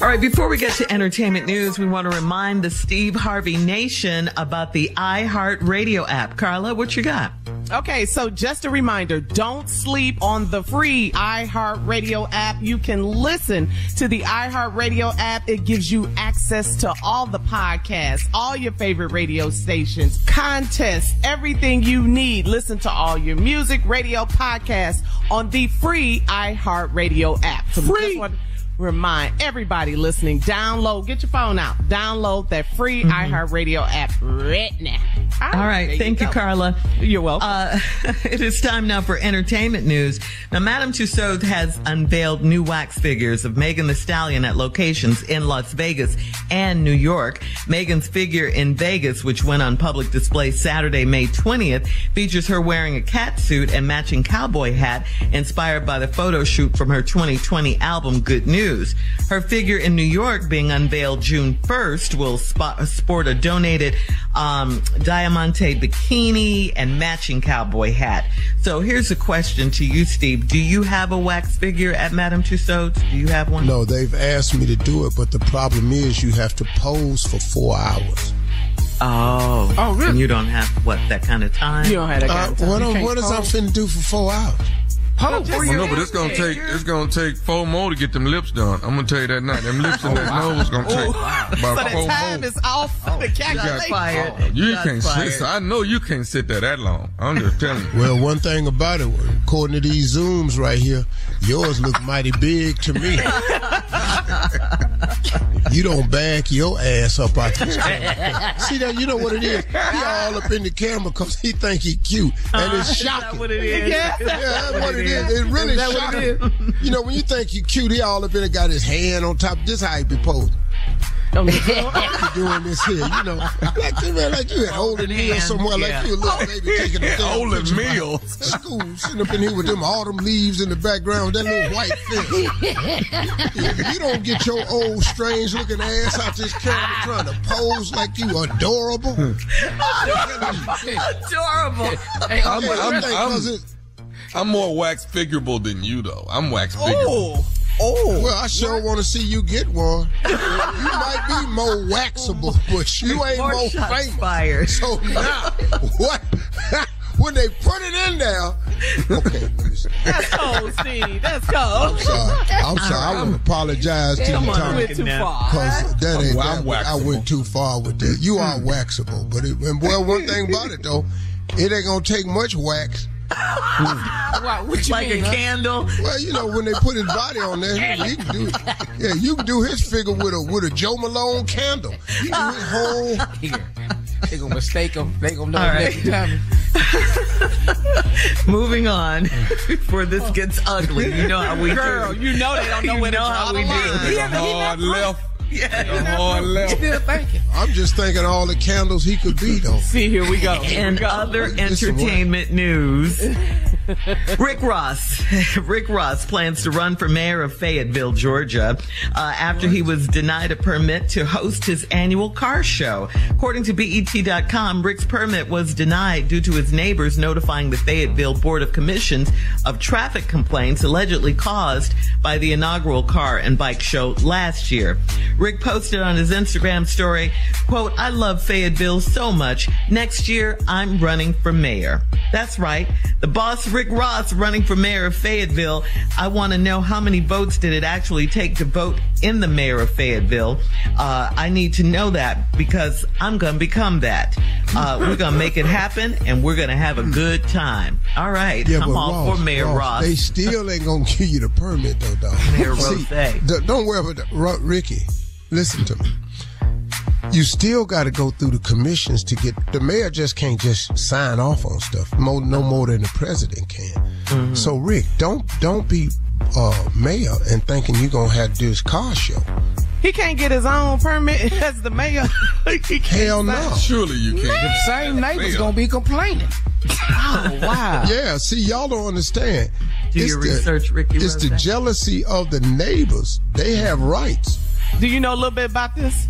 [SPEAKER 8] All right, before we get to entertainment news, we want to remind the Steve Harvey Nation about the iHeart Radio app. Carla, what you got?
[SPEAKER 2] Okay, so just a reminder, don't sleep on the free iHeartRadio app. You can listen to the iHeartRadio app. It gives you access to all the podcasts, all your favorite radio stations, contests, everything you need. Listen to all your music, radio, podcasts on the free iHeartRadio app. So free remind everybody listening, download, get your phone out, download that free mm-hmm. iHeartRadio app right now.
[SPEAKER 8] All, All right. Thank you, you Carla.
[SPEAKER 2] You're welcome.
[SPEAKER 8] Uh, it is time now for entertainment news. Now, Madame Tussauds has unveiled new wax figures of Megan Thee Stallion at locations in Las Vegas and New York. Megan's figure in Vegas, which went on public display Saturday, May 20th, features her wearing a cat suit and matching cowboy hat inspired by the photo shoot from her 2020 album, Good News. Her figure in New York being unveiled June 1st will spot, sport a donated um, Diamante bikini and matching cowboy hat. So here's a question to you, Steve. Do you have a wax figure at Madame Tussauds? Do you have one?
[SPEAKER 6] No, they've asked me to do it, but the problem is you have to pose for four hours.
[SPEAKER 8] Oh. Oh, really? And you don't have, what, that kind of time?
[SPEAKER 2] You don't have that kind uh, of time.
[SPEAKER 6] What, what is I finna do for four hours?
[SPEAKER 9] Well, no, but it's gonna take it's gonna take four more to get them lips done. I'm gonna tell you that night. Them lips and oh, that oh, nose gonna take oh, wow. about
[SPEAKER 2] so
[SPEAKER 9] four
[SPEAKER 2] the time
[SPEAKER 9] more.
[SPEAKER 2] is off oh, the calculation.
[SPEAKER 8] Fired.
[SPEAKER 9] Oh, you can't fired. sit. I know you can't sit there that long. I'm just telling you.
[SPEAKER 6] Well, one thing about it, according to these zooms right here, yours look mighty big to me. you don't back your ass up out this camera. See that? You know what it is? He all up in the camera because he think he cute, and uh-huh. it's shocking.
[SPEAKER 2] Is what it is? Yeah,
[SPEAKER 6] yeah that's what it is. It really shocking. You know when you think you cute, he all up in it, got his hand on top. This how he be posing. you doing this here, you know, like you man, like you had holding meal somewhere, yeah. like you a little baby taking a
[SPEAKER 9] holding meal.
[SPEAKER 6] School, sitting up in here with them autumn leaves in the background, that little white thing. you don't get your old strange looking ass out this camera trying to pose like you adorable.
[SPEAKER 8] adorable.
[SPEAKER 9] Hey, I'm, I'm, I'm, I'm, more wax figurable than you, though. I'm wax oh. figurable.
[SPEAKER 6] Oh. Oh, well, I sure want to see you get one. you might be more waxable, but you ain't more, more famous.
[SPEAKER 8] Fired.
[SPEAKER 6] So now, what? when they put it in there, okay.
[SPEAKER 2] That's cold, Steve. That's cold.
[SPEAKER 6] I'm sorry. I'm sorry. I want to apologize to you, Tommy.
[SPEAKER 2] Went too far.
[SPEAKER 6] Because that ain't well, that. I went too far with that. You are hmm. waxable, but it, and well, one thing about it though, it ain't gonna take much wax
[SPEAKER 2] what, what
[SPEAKER 8] like
[SPEAKER 2] mean,
[SPEAKER 8] a
[SPEAKER 2] huh?
[SPEAKER 8] candle?
[SPEAKER 6] Well, you know, when they put his body on there, he can do it. Yeah, you can do his figure with a with a Jo Malone candle. You can do his whole.
[SPEAKER 1] Here. They gonna mistake him. They gonna know next time.
[SPEAKER 8] Moving on before this gets ugly. You know how we
[SPEAKER 2] Girl,
[SPEAKER 8] do.
[SPEAKER 2] you know they don't know
[SPEAKER 8] you
[SPEAKER 2] when
[SPEAKER 8] know how we do.
[SPEAKER 9] Hard left.
[SPEAKER 8] Yeah,
[SPEAKER 9] hard oh, left.
[SPEAKER 1] Still thinking.
[SPEAKER 6] I'm just thinking all the candles he could be though.
[SPEAKER 2] See, here we go.
[SPEAKER 8] and
[SPEAKER 2] we go.
[SPEAKER 8] other entertainment news. Rick Ross. Rick Ross plans to run for mayor of Fayetteville, Georgia, uh, after he was denied a permit to host his annual car show. According to BET.com, Rick's permit was denied due to his neighbors notifying the Fayetteville Board of Commissions of traffic complaints allegedly caused by the inaugural car and bike show last year. Rick posted on his Instagram story, quote, I love Fayetteville so much. Next year, I'm running for mayor. That's right. The boss Rick Ross running for mayor of Fayetteville. I want to know how many votes did it actually take to vote in the mayor of Fayetteville? Uh, I need to know that because I'm going to become that. Uh, we're going to make it happen and we're going to have a good time. All right.
[SPEAKER 6] Yeah,
[SPEAKER 8] I'm all
[SPEAKER 6] Ross,
[SPEAKER 8] for Mayor
[SPEAKER 6] Ross,
[SPEAKER 8] Ross.
[SPEAKER 6] They still ain't gonna give you the permit though, dog.
[SPEAKER 8] Mayor
[SPEAKER 6] See,
[SPEAKER 8] Rose.
[SPEAKER 6] don't worry about that. Ricky, listen to me. You still got to go through the commissions to get. The mayor just can't just sign off on stuff. More, no more than the president can.
[SPEAKER 8] Mm-hmm.
[SPEAKER 6] So Rick, don't don't be uh, mayor and thinking you're gonna have to do this car show.
[SPEAKER 2] He can't get his own permit as the mayor. he can't
[SPEAKER 6] Hell no.
[SPEAKER 2] sign-
[SPEAKER 9] Surely you can't.
[SPEAKER 1] The same neighbor's gonna be complaining.
[SPEAKER 2] Oh wow.
[SPEAKER 6] Yeah, see, y'all don't understand.
[SPEAKER 8] Do
[SPEAKER 6] It's
[SPEAKER 8] your
[SPEAKER 6] the-
[SPEAKER 8] research, Ricky
[SPEAKER 6] It's the jealousy of the neighbors. They have rights.
[SPEAKER 2] Do you know a little bit about this?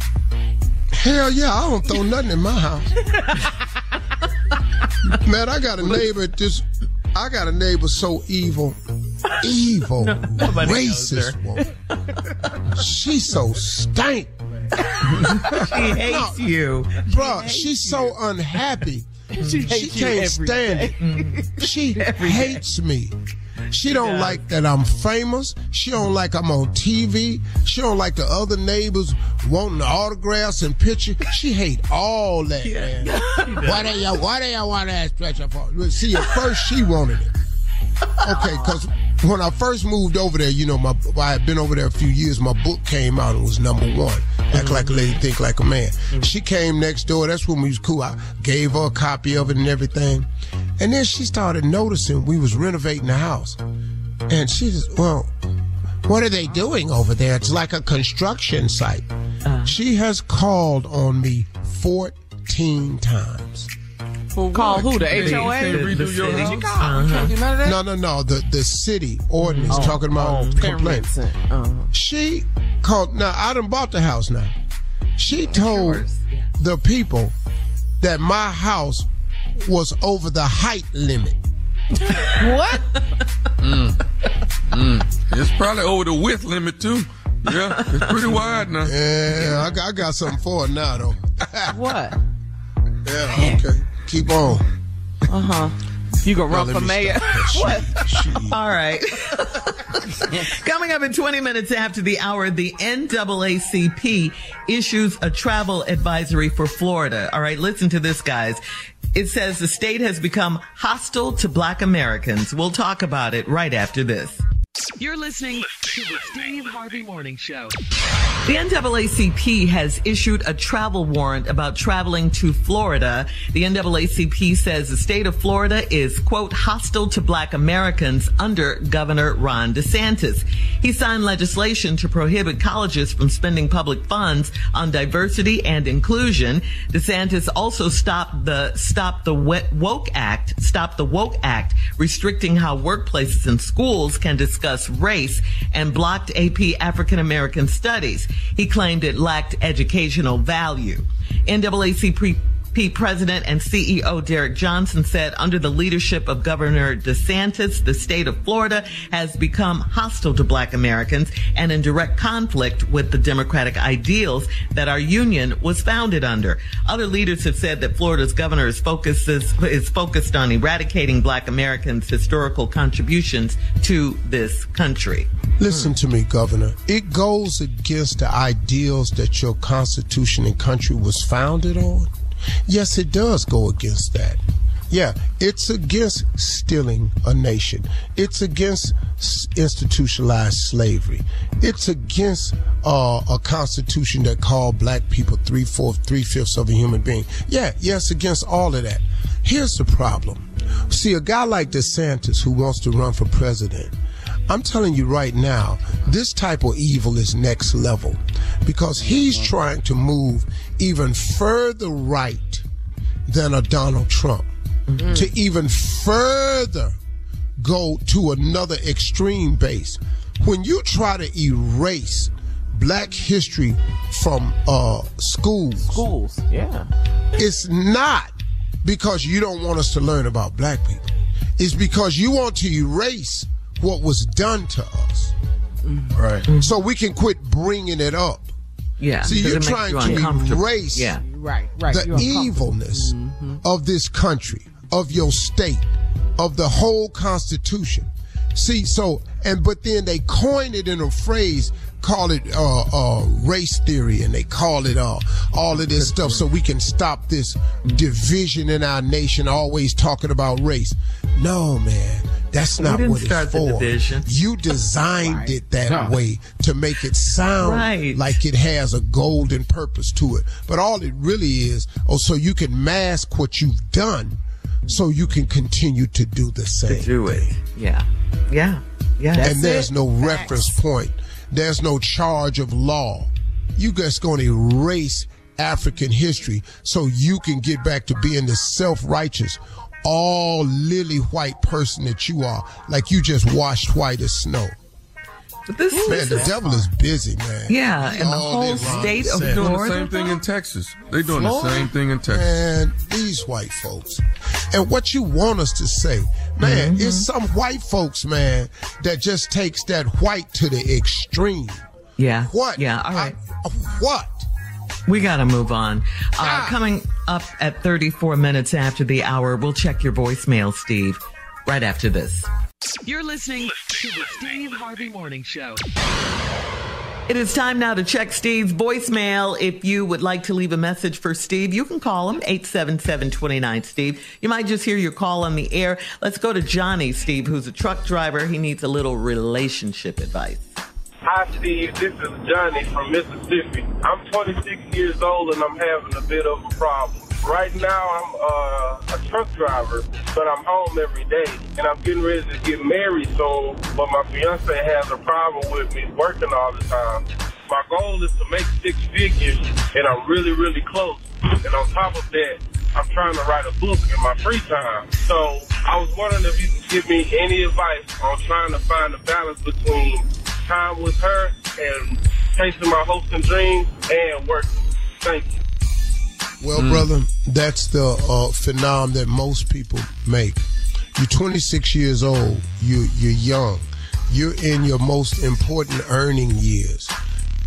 [SPEAKER 6] Hell yeah, I don't throw nothing in my house. Man, I got a neighbor just I got a neighbor so evil. Evil
[SPEAKER 2] knows
[SPEAKER 6] racist woman. She's so stank.
[SPEAKER 8] She hates you.
[SPEAKER 6] Bruh, she's so unhappy.
[SPEAKER 2] She hates
[SPEAKER 6] can't
[SPEAKER 2] every
[SPEAKER 6] stand
[SPEAKER 2] day.
[SPEAKER 6] it. She hates me. She don't like that I'm famous. She don't like I'm on TV. She don't like the other neighbors wanting autographs and pictures. She hate all that, man. Why do y'all do y'all want that stretcher for? See, at first she wanted it. Okay, because when I first moved over there, you know, my I had been over there a few years. My book came out and was number one. Act mm-hmm. like a lady, think like a man. Mm-hmm. She came next door. That's when we was cool. I gave her a copy of it and everything. And then she started noticing we was renovating the house, and she says, "Well, what are they doing over there? It's like a construction site." Uh-huh. She has called on me fourteen times.
[SPEAKER 2] Call who? The
[SPEAKER 9] They
[SPEAKER 2] HOA?
[SPEAKER 9] can't redo your
[SPEAKER 8] city.
[SPEAKER 9] house?
[SPEAKER 8] Uh-huh.
[SPEAKER 6] No, no, no. The the city ordinance
[SPEAKER 2] Oh,
[SPEAKER 6] talking about
[SPEAKER 2] oh,
[SPEAKER 6] complaints.
[SPEAKER 2] uh-huh.
[SPEAKER 6] She called. Now I done bought the house. Now she told
[SPEAKER 8] yeah.
[SPEAKER 6] the people that my house was over the height limit.
[SPEAKER 2] What?
[SPEAKER 9] It's probably over the width limit too. Yeah, it's pretty wide now.
[SPEAKER 6] Yeah, I got, I got something for it now though.
[SPEAKER 2] What?
[SPEAKER 6] yeah, okay. Keep on.
[SPEAKER 2] Uh huh. You gonna run for mayor?
[SPEAKER 6] She- she-
[SPEAKER 8] All right. Coming up in 20 minutes after the hour, the NAACP issues a travel advisory for Florida. All right, listen to this, guys. It says the state has become hostile to black Americans. We'll talk about it right after this.
[SPEAKER 7] You're listening to the Steve Harvey Morning Show.
[SPEAKER 8] The NAACP has issued a travel warrant about traveling to Florida. The NAACP says the state of Florida is, quote, hostile to black Americans under Governor Ron DeSantis. He signed legislation to prohibit colleges from spending public funds on diversity and inclusion. DeSantis also stopped the Stop the Woke Act, Stop the Woke Act, restricting how workplaces and schools can discuss race and blocked AP African American studies. He claimed it lacked educational value. NAACP President and CEO Derrick Johnson said under the leadership of Governor DeSantis, the state of Florida has become hostile to black Americans and in direct conflict with the democratic ideals that our union was founded under. Other leaders have said that Florida's governor is is focused on eradicating black Americans' historical contributions to this country.
[SPEAKER 6] Listen to me, Governor. It goes against the ideals that your Constitution and country was founded on. Yes, it does go against that. Yeah, it's against stealing a nation. It's against institutionalized slavery. It's against uh, a constitution that called black people three fourths, three fifths of a human being. Yeah, yes, against all of that. Here's the problem. See, a guy like DeSantis who wants to run for president, I'm telling you right now, this type of evil is next level because he's trying to move even further right than a Donald Trump to even further go to another extreme base. When you try to erase black history from uh, schools,
[SPEAKER 2] Schools. Yeah.
[SPEAKER 6] it's not because you don't want us to learn about black people. It's because you want to erase what was done to us.
[SPEAKER 9] Right.
[SPEAKER 6] So we can quit bringing it up.
[SPEAKER 8] Yeah.
[SPEAKER 6] See,
[SPEAKER 8] 'cause
[SPEAKER 6] you're trying
[SPEAKER 8] you
[SPEAKER 6] to
[SPEAKER 8] uncomfortable.
[SPEAKER 6] erase
[SPEAKER 8] Yeah.
[SPEAKER 2] Right. Right.
[SPEAKER 6] the
[SPEAKER 2] You're uncomfortable.
[SPEAKER 6] evilness mm-hmm. of this country, of your state, of the whole Constitution. See, so and but then they coined it in a phrase, call it uh, uh, race theory, and they call it uh, all of this stuff, so we can stop this division in our nation. Always talking about race. No, man, that's not what
[SPEAKER 8] start
[SPEAKER 6] it's
[SPEAKER 8] the
[SPEAKER 6] for. You designed it that
[SPEAKER 8] No.
[SPEAKER 6] way to make it sound
[SPEAKER 8] Right.
[SPEAKER 6] like it has a golden purpose to it. But all it really is, oh, so you can mask what you've done, so you can continue to do the same.
[SPEAKER 8] do it. Yeah. Yeah. Yeah.
[SPEAKER 6] and there's no reference point. There's no charge of law. You just going to erase African history so you can get back to being the self-righteous, all lily white person that you are, like you just washed white as snow.
[SPEAKER 8] But this
[SPEAKER 6] man,
[SPEAKER 8] this
[SPEAKER 6] the
[SPEAKER 8] is-
[SPEAKER 6] devil is busy, man.
[SPEAKER 8] Yeah,
[SPEAKER 6] He
[SPEAKER 8] and the whole
[SPEAKER 6] in Ron
[SPEAKER 8] state of
[SPEAKER 6] DeSantis.
[SPEAKER 9] doing the
[SPEAKER 8] Florida,
[SPEAKER 9] same thing in Texas. They're doing the
[SPEAKER 6] Florida?
[SPEAKER 9] same thing in Texas.
[SPEAKER 6] Man, these white folks. And what you want us to say, man,
[SPEAKER 8] Mm-hmm.
[SPEAKER 6] it's some white folks, man, that just takes that white to the extreme.
[SPEAKER 8] Yeah.
[SPEAKER 6] What?
[SPEAKER 8] Yeah. All right.
[SPEAKER 6] I- what?
[SPEAKER 8] We got to move on. Uh, coming up at 34 minutes after the hour, we'll check your voicemail, Steve, right after this.
[SPEAKER 7] You're listening to the Steve Harvey Morning Show.
[SPEAKER 8] It is time now to check Steve's voicemail. If you would like to leave a message for Steve, you can call him 877-29 Steve. You might just hear your call on the air. Let's go to Johnny, Steve, who's a truck driver. He needs a little relationship advice.
[SPEAKER 13] Hi, Steve. This is Johnny from Mississippi. I'm 26 years old and I'm having a bit of a problem. Right now, I'm uh, a truck driver, but I'm home every day, and I'm getting ready to get married soon. But my fiance has a problem with me working all the time. My goal is to make six figures, and I'm really, really close. And on top of that, I'm trying to write a book in my free time. So I was wondering if you could give me any advice on trying to find a balance between time with her and chasing my hopes and dreams and working. Thank you.
[SPEAKER 6] Well, brother, that's the uh, phenomenon that most people make. You're 26 years old. You you're young. You're in your most important earning years.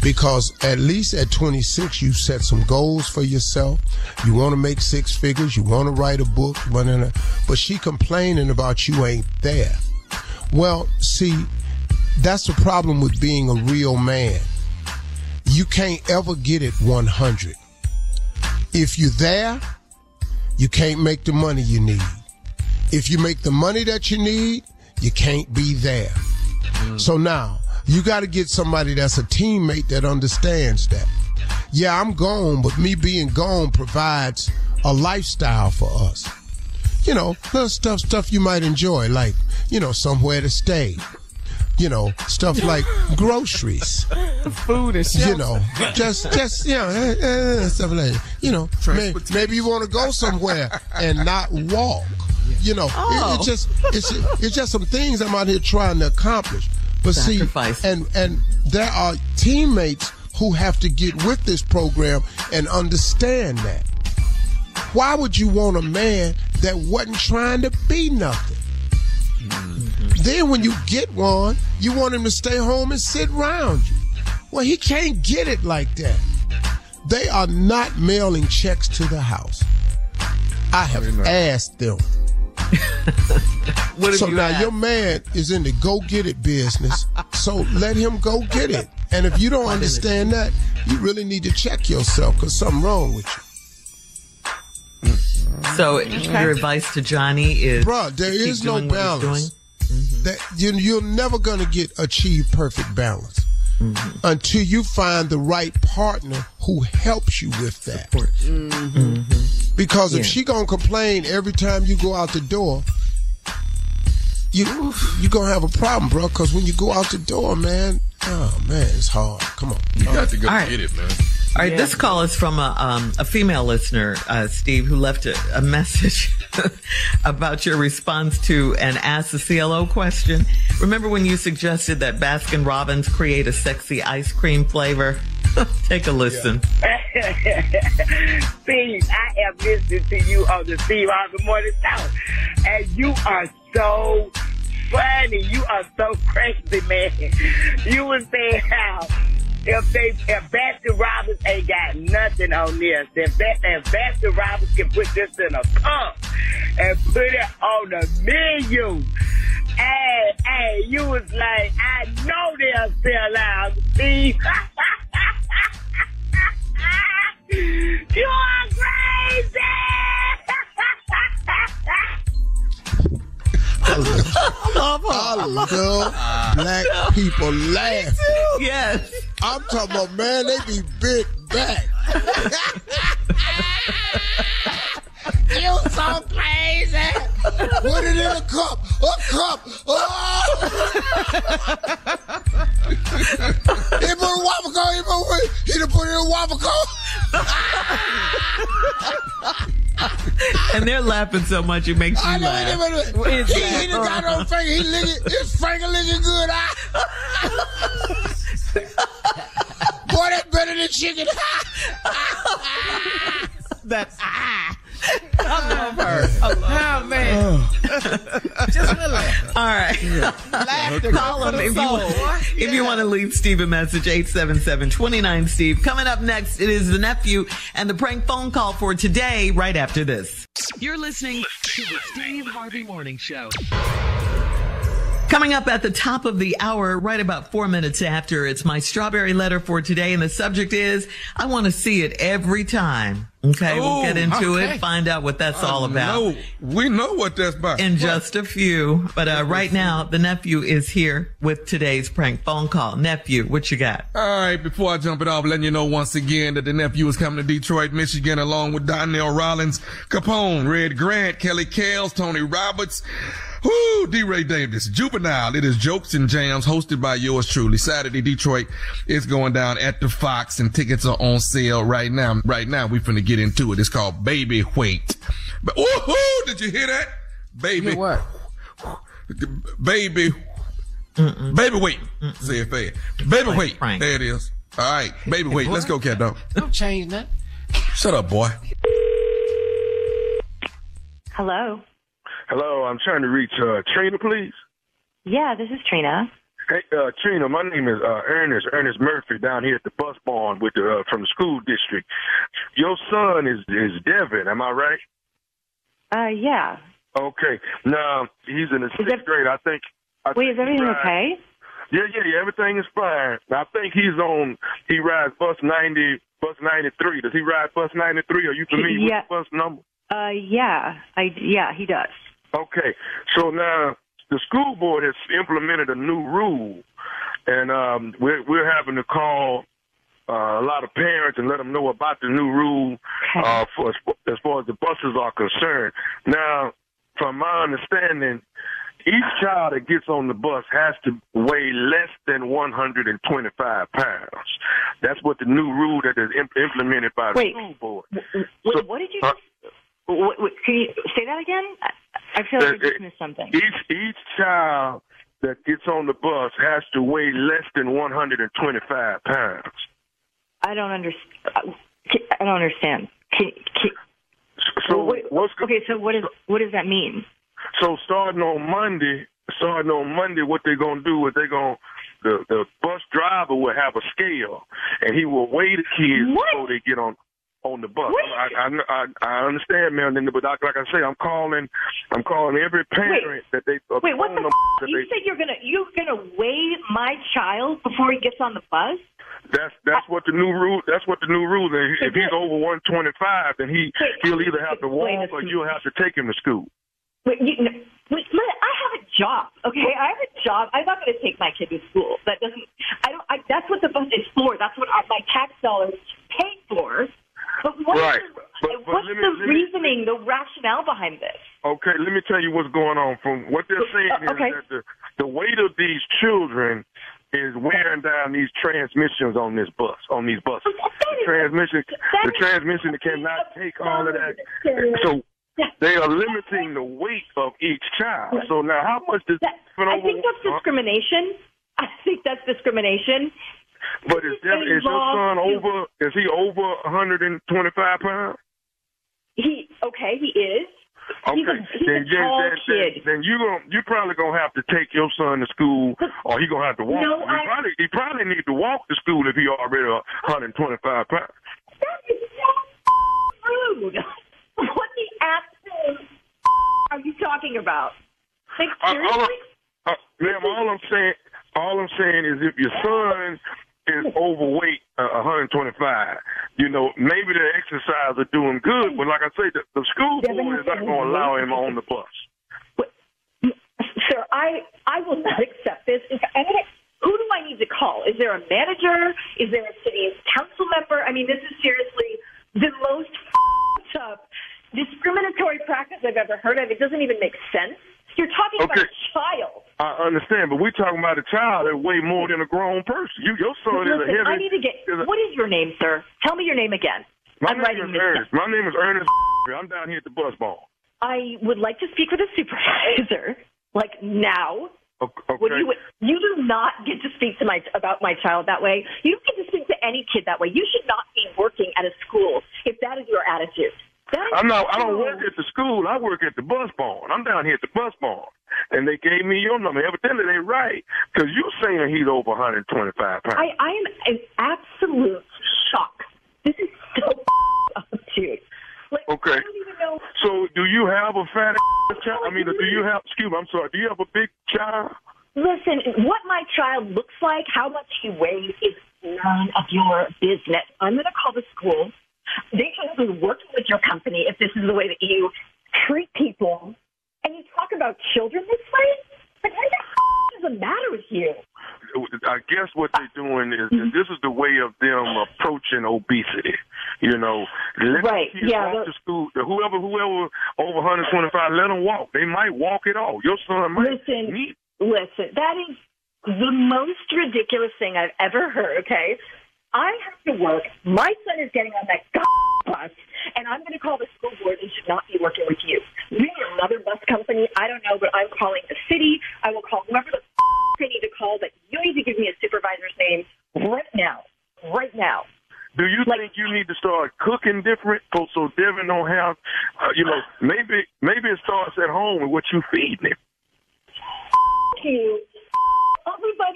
[SPEAKER 6] Because at least at 26, you set some goals for yourself. You want to make six figures. You want to write a book. But in a- but she complaining about you ain't there. Well, see, that's the problem with being a real man. You can't ever get it 100. If you're there, you can't make the money you need. If you make the money that you need, you can't be there. Mm. So now, you got to get somebody that's a teammate that understands that. Yeah, I'm gone, but me being gone provides a lifestyle for us. You know, little stuff, stuff you might enjoy, like, you know, somewhere to stay. You know, stuff like groceries.
[SPEAKER 2] Food and
[SPEAKER 6] You know, just, just, you know, eh, eh, stuff like that. You know, may, maybe you want to go somewhere and not walk. You know, it-
[SPEAKER 8] Oh.
[SPEAKER 6] it's just, it's, it's just some things I'm out here trying to accomplish. But
[SPEAKER 8] Sacrifice.
[SPEAKER 6] see, and, and there are teammates who have to get with this program and understand that. Why would you want a man that wasn't trying to be nothing? Mm-hmm. Then when you get one, you want him to stay home and sit around you. Well, he can't get it like that. They are not mailing checks to the house. I have asked them.
[SPEAKER 8] What
[SPEAKER 6] so
[SPEAKER 8] you
[SPEAKER 6] now
[SPEAKER 8] asked?
[SPEAKER 6] your man is in the go get it business. so let him go get it. And if you don't understand that, you really need to check yourself because something wrong with you.
[SPEAKER 8] So your advice to Johnny is
[SPEAKER 6] bro, there
[SPEAKER 8] to keep
[SPEAKER 6] is no
[SPEAKER 8] doing what he's
[SPEAKER 6] balance.
[SPEAKER 8] Mm-hmm.
[SPEAKER 6] That you, you're never gonna get achieve perfect balance mm-hmm. until you find the right partner who helps you with that. Mm-hmm. Because if
[SPEAKER 8] Yeah.
[SPEAKER 6] she gonna complain every time you go out the door, you you gonna have a problem, bro. Because when you go out the door, man, oh man, it's hard. Come on,
[SPEAKER 9] You got to go
[SPEAKER 8] All right.
[SPEAKER 9] get it, man.
[SPEAKER 8] All right, this call is from a, um, a female listener, uh, Steve, who left a, a message about your response to an Ask the CLO question. Remember when you suggested that Baskin Robbins create a sexy ice cream flavor? Take a listen.
[SPEAKER 11] Steve, I have listened to you on the Steve Harvey Morning Show, and you are so funny. You are so crazy, man. You were saying how
[SPEAKER 14] if they if Baskin Robbins ain't got nothing on this, then Ba- if Baskin Robbins can put this in a cup and put it on the menu. Hey, hey, you was like, I know they'll sell out, Steve. you are crazy!
[SPEAKER 6] I love black people laugh.
[SPEAKER 8] Yes.
[SPEAKER 6] I'm talking about, man, they be bit back.
[SPEAKER 4] You so crazy.
[SPEAKER 6] Put it in a cup. A cup. Oh! he put a waffle cone. He put, he done put it in a waffle cone.
[SPEAKER 8] and they're laughing so much it makes you
[SPEAKER 6] I know
[SPEAKER 8] laugh.
[SPEAKER 6] he done-
[SPEAKER 8] What is
[SPEAKER 6] he,
[SPEAKER 8] that?
[SPEAKER 6] he done got on finger. He licking. His finger licking good. Ah. Boy, that's better than chicken.
[SPEAKER 1] That's ah. I love her. Oh man. Just a little.
[SPEAKER 8] All right.
[SPEAKER 1] Laughter
[SPEAKER 8] Call him if you,
[SPEAKER 1] soul.
[SPEAKER 8] want, if you want to leave Steve a message, 877-29-STEVE. Coming up next, it is the nephew and the prank phone call for today, right after this.
[SPEAKER 7] You're listening to the Steve Harvey Morning Show.
[SPEAKER 8] Coming up at the top of the hour, right about four minutes after, it's my strawberry letter for today, and the subject is, I want to see it every time. Okay, we'll get into
[SPEAKER 9] okay.
[SPEAKER 8] it, find out what that's
[SPEAKER 9] I
[SPEAKER 8] all about.
[SPEAKER 9] know- we know what that's about.
[SPEAKER 8] in just a few. But uh, right now, the nephew is here with today's prank phone call. Nephew, what you got?
[SPEAKER 9] All right, before I jump it off, letting you know once again that the nephew is coming to Detroit, Michigan, along with Donnell Rawlings, Capone, Red Grant, Kelly Kales, Tony Roberts, whoo, D. Ray Davis, Juvenile. It is Jokes and Jams, hosted by yours truly. Saturday, Detroit is going down at the Fox, and tickets are on sale right now. Right now, we're finna get into it. It's called Baby Wait. But woohoo! Did you hear that? Baby.
[SPEAKER 1] what?
[SPEAKER 9] Baby. Baby wait. Say it fast. Baby wait. There it is. All right. Baby wait. Let's go, cat dog.
[SPEAKER 1] Don't change that.
[SPEAKER 9] Shut up, boy.
[SPEAKER 15] Hello.
[SPEAKER 12] Hello, I'm trying to reach uh, Trina, please.
[SPEAKER 15] Yeah, this is Trina.
[SPEAKER 12] Hey, uh, Trina, my name is uh, Ernest Ernest Murphy down here at the bus barn with the uh, from the school district. Your son is is Devin, am I right?
[SPEAKER 15] Uh, yeah.
[SPEAKER 12] Okay. Now he's in the sixth grade. I think. I
[SPEAKER 15] Wait,
[SPEAKER 12] think
[SPEAKER 15] is everything
[SPEAKER 12] rides-
[SPEAKER 15] okay?
[SPEAKER 12] Yeah, yeah, yeah. Everything is fine. I think he's on. He rides bus ninety, bus ninety three. Does he ride bus ninety three? Are you familiar
[SPEAKER 15] Yeah.
[SPEAKER 12] with the bus number?
[SPEAKER 15] Uh, yeah. I yeah, he does.
[SPEAKER 12] Okay, so now the school board has implemented a new rule, and um, we're we're having to call uh, a lot of parents and let them know about the new rule uh, for as, as far as the buses are concerned. Now, from my understanding, each child that gets on the bus has to weigh less than 125 pounds. That's what the new rule that is imp- implemented by the
[SPEAKER 15] Wait.
[SPEAKER 12] school board.
[SPEAKER 15] Wait,
[SPEAKER 12] So-
[SPEAKER 15] what did you?
[SPEAKER 12] uh,
[SPEAKER 15] What, what, can you say that again? I, I feel like I
[SPEAKER 12] Uh,
[SPEAKER 15] just missed something.
[SPEAKER 12] Each each child that gets on the bus has to weigh less than 125 pounds.
[SPEAKER 15] I don't understand. I don't understand. Can, can,
[SPEAKER 12] So
[SPEAKER 15] what,
[SPEAKER 12] what's
[SPEAKER 15] okay, so what is what does that mean?
[SPEAKER 12] so starting on Monday, starting on Monday, what they're gonna do is they're gonna the the bus driver will have a scale and he will weigh the kids before they get on on the bus. I, I I I understand, man, but like like I say, I'm calling I'm calling every parent that they uh,
[SPEAKER 15] Wait, what the? F- you
[SPEAKER 12] they-
[SPEAKER 15] said you're gonna you're gonna weigh my child before he gets on the bus?
[SPEAKER 12] That's that's what the new rule. That's what the new rule is. If he's over 125, then he he'll either have to walk or you'll have to take him to school.
[SPEAKER 15] Wait, you, no, wait, look, I have a job. Okay, I have a job. I'm not going to take my kid to school. That doesn't. I don't. I, that's what the bus is for. That's what our, my tax dollars pay for. But what is
[SPEAKER 12] Right.
[SPEAKER 15] the,
[SPEAKER 12] But- but
[SPEAKER 15] what's
[SPEAKER 12] me-
[SPEAKER 15] the
[SPEAKER 12] let me-
[SPEAKER 15] reasoning, the rationale behind this?
[SPEAKER 12] Okay, let me tell you what's going on. From what they're saying
[SPEAKER 15] Uh, okay.
[SPEAKER 12] is that the the weight of these children is wearing down these transmissions on this bus, on these buses. The transmission, the transmission cannot take all of that. So they are limiting the weight of each child. So now, how much does that,
[SPEAKER 15] I think that's discrimination. I think that's discrimination.
[SPEAKER 12] But is, that, is your son over? Is he over 125 pounds?
[SPEAKER 15] He okay, he is.
[SPEAKER 12] Okay,
[SPEAKER 15] He's a, he's
[SPEAKER 12] then,
[SPEAKER 15] a tall
[SPEAKER 12] then, then,
[SPEAKER 15] kid.
[SPEAKER 12] then you gon' you probably gonna have to take your son to school, or he gonna have to walk.
[SPEAKER 15] No,
[SPEAKER 12] he
[SPEAKER 15] I-
[SPEAKER 12] probably he probably need to walk to school if he already 125 pounds.
[SPEAKER 15] That is so rude. What the absolute are you talking about? Like,
[SPEAKER 12] Uh, all,
[SPEAKER 15] seriously?
[SPEAKER 12] uh, ma'am, all I'm saying, all I'm saying is if your son is overweight, uh, 125, you know, maybe the exercise are doing good, but like I say, the, the school board is not going to allow him on the bus.
[SPEAKER 15] Sir, I I will not accept this. I who do I need to call? Is there a manager? Is there a city council member? I mean, this is seriously the most up discriminatory practice I've ever heard of. It doesn't even make sense. You're talking about a child.
[SPEAKER 12] I understand, but we're talking about a child that weigh more than a grown person. You, your son is a
[SPEAKER 15] Listen,
[SPEAKER 12] heavy.
[SPEAKER 15] I need to get.
[SPEAKER 12] is a-
[SPEAKER 15] What is your name, sir? Tell me your name again.
[SPEAKER 12] my
[SPEAKER 15] I'm
[SPEAKER 12] name
[SPEAKER 15] writing
[SPEAKER 12] is
[SPEAKER 15] this
[SPEAKER 12] Ernest. My name is Ernest. I'm down here at the bus barn.
[SPEAKER 15] I would like to speak with a supervisor, like now.
[SPEAKER 12] Okay.
[SPEAKER 15] When you you do not get to speak to my about my child that way. You don't get to speak to any kid that way. You should not be working at a school if that is your attitude.
[SPEAKER 12] I'm not. I don't work at the school. I work at the bus barn. I'm down here at the bus barn, and they gave me your number. Evidently, they right because you're saying he's over 125 pounds.
[SPEAKER 15] I I am in absolute shock. This is so up, dude. Like,
[SPEAKER 12] okay.
[SPEAKER 15] I don't even know.
[SPEAKER 12] So, do you have a fat child? I mean, do you have? Excuse me. I'm sorry. Do you have a big child?
[SPEAKER 15] Listen, what my child looks like, how much he weighs, is none of your business. I'm going to call the school. They should be working your company if this is the way that you treat people. And you talk about children this way? Like, what the f- is the matter with you?
[SPEAKER 12] I guess what they're doing is mm-hmm. this is the way of them approaching obesity. You know, let
[SPEAKER 15] Right,
[SPEAKER 12] the kids
[SPEAKER 15] yeah,
[SPEAKER 12] walk
[SPEAKER 15] the-
[SPEAKER 12] to school. Whoever, whoever over 125, let them walk. They might walk it off. Your son might.
[SPEAKER 15] Listen,
[SPEAKER 12] need-
[SPEAKER 15] listen, that is the most ridiculous thing I've ever heard, okay? I have to work. My son is getting on that bus, and I'm going to call the school board and should not be working with you. Maybe another bus company. I don't know, but I'm calling the city. I will call whoever the I need to call, but you need to give me a supervisor's name right now. Right now.
[SPEAKER 12] Do you think you need to start cooking different so, so Devin don't have, uh, you know, maybe maybe it starts at home with what you feed him.
[SPEAKER 15] you.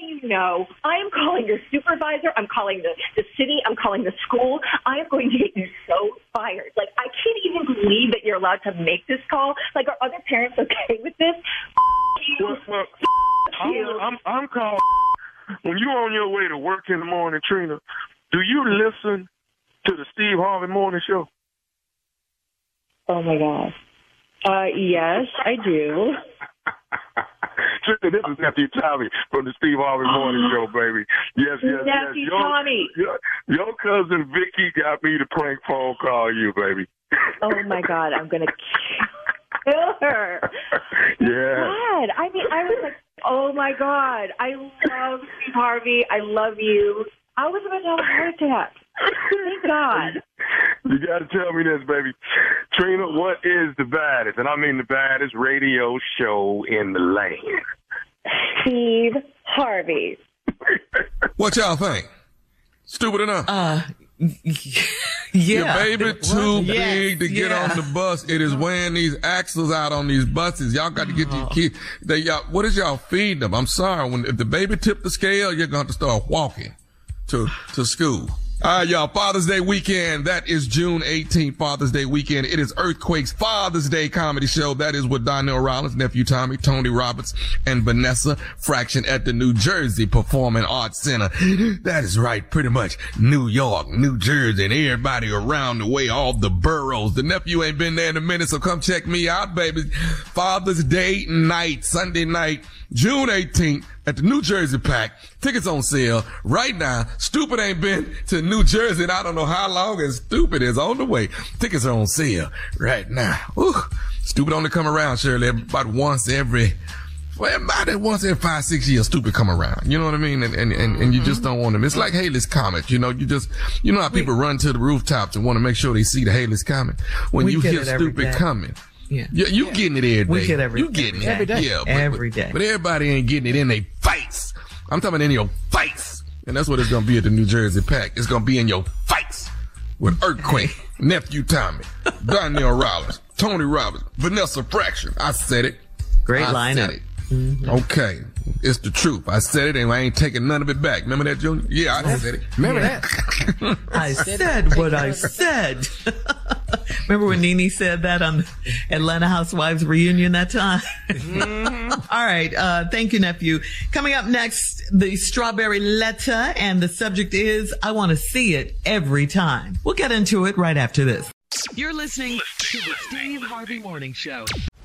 [SPEAKER 15] Everybody you know, I am calling your supervisor. I'm calling the, the city. I'm calling the school. I am going to get you so fired. Like, I can't even believe that you're allowed to make this call. Like, are other parents okay with this?
[SPEAKER 12] Well, well, I'm, I'm, I'm calling. When you're on your way to work in the morning, Trina, do you listen to the Steve Harvey Morning Show?
[SPEAKER 15] Oh my God. Uh, yes, I do.
[SPEAKER 12] This is nephew Tommy from the Steve Harvey Morning uh-huh. Show, baby. Yes, yes, yes.
[SPEAKER 15] Nephew
[SPEAKER 12] Your,
[SPEAKER 15] Tommy.
[SPEAKER 12] Your, your cousin Vicky got me to prank phone call you, baby.
[SPEAKER 15] Oh my God, I'm going to kill her.
[SPEAKER 12] Yeah.
[SPEAKER 15] God, I mean, I was like, oh my God, I love Steve Harvey. I love you. I was about to have a heart attack. Thank God.
[SPEAKER 12] You got to tell me this, baby. Trina, what is the baddest, and I mean the baddest radio show in the land?
[SPEAKER 15] Steve Harvey.
[SPEAKER 9] What y'all think? Stupid enough?
[SPEAKER 8] Uh,
[SPEAKER 9] Your
[SPEAKER 8] yeah.
[SPEAKER 9] baby too
[SPEAKER 8] Yes,
[SPEAKER 9] big to get
[SPEAKER 8] yeah.
[SPEAKER 9] on the bus. It is wearing these axles out on these buses. Y'all got to get
[SPEAKER 8] Oh.
[SPEAKER 9] your kids. They y'all. What is y'all feeding them? I'm sorry. When if the baby tip the scale, you're going to have to start walking to to school. All right, y'all. Father's Day weekend. That is June 18th, Father's Day weekend. It is Earthquake's Father's Day comedy show. That is with Donnell Rawlings, nephew Tommy, Tony Roberts, and Vanessa Fraction at the New Jersey Performing Arts Center. That is right. Pretty much New York, New Jersey, and everybody around the way, all the boroughs. The nephew ain't been there in a minute, so come check me out, baby. Father's Day night, Sunday night, June 18th at the New Jersey Pack. Tickets on sale right now. Stupid ain't been to New Jersey and I don't know how long and Stupid is on the way. Tickets are on sale right now. Ooh, Stupid only come around, Shirley, about once every well, about it once every five, six years, stupid come around. You know what I mean? And, and, and, and you just don't want them. It's like Halley's Comet. You know, you just, you know how people run to the rooftops and want to make sure they see the Halley's Comet. When
[SPEAKER 8] We
[SPEAKER 9] you hear stupid coming.
[SPEAKER 8] Yeah.
[SPEAKER 9] You, you getting it every day.
[SPEAKER 8] We get every-
[SPEAKER 9] You getting it.
[SPEAKER 8] every day.
[SPEAKER 9] Yeah. But,
[SPEAKER 8] Every
[SPEAKER 9] but- But everybody ain't getting it in their face. I'm talking in your face. And that's what it's going to be at the New Jersey Pack. It's going to be in your face with Earthquake, Nephew Tommy, Donnell Rawlings, Tony Roberts, Vanessa Fraction. I said it.
[SPEAKER 8] Great
[SPEAKER 9] I
[SPEAKER 8] lineup.
[SPEAKER 9] Said it. Okay, it's the truth. I said it, and I ain't taking none of it back. Remember that, Junior? Yeah, I said it.
[SPEAKER 1] Remember
[SPEAKER 8] Yeah.
[SPEAKER 1] that?
[SPEAKER 8] I said what I said. Remember when Nene said that on the Atlanta Housewives reunion that time? All right. Uh, thank you, nephew. Coming up next, the strawberry letter, and the subject is I want to see it every time. We'll get into it right after this.
[SPEAKER 7] You're listening to the Steve Harvey Morning Show.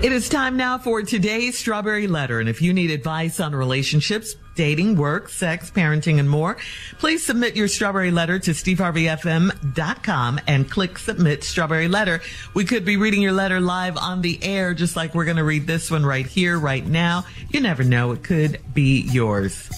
[SPEAKER 8] It is time now for today's Strawberry Letter. And if you need advice on relationships, dating, work, sex, parenting, and more, please submit your Strawberry Letter to steveharveyfm.com and click Submit Strawberry Letter. We could be reading your letter live on the air, just like we're going to read this one right here, right now. You never know. It could be yours.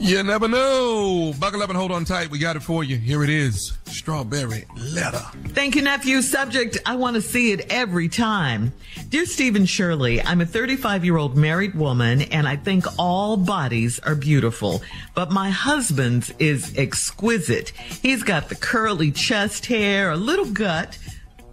[SPEAKER 9] You never know. Buckle up and hold on tight. We got it for you. Here it is. Strawberry letter.
[SPEAKER 8] Thank you, nephew. Subject, I want to see it every time. Dear Stephen Shirley, I'm a 35 year old married woman and I think all bodies are beautiful, but my husband's is exquisite. He's got the curly chest hair, a little gut,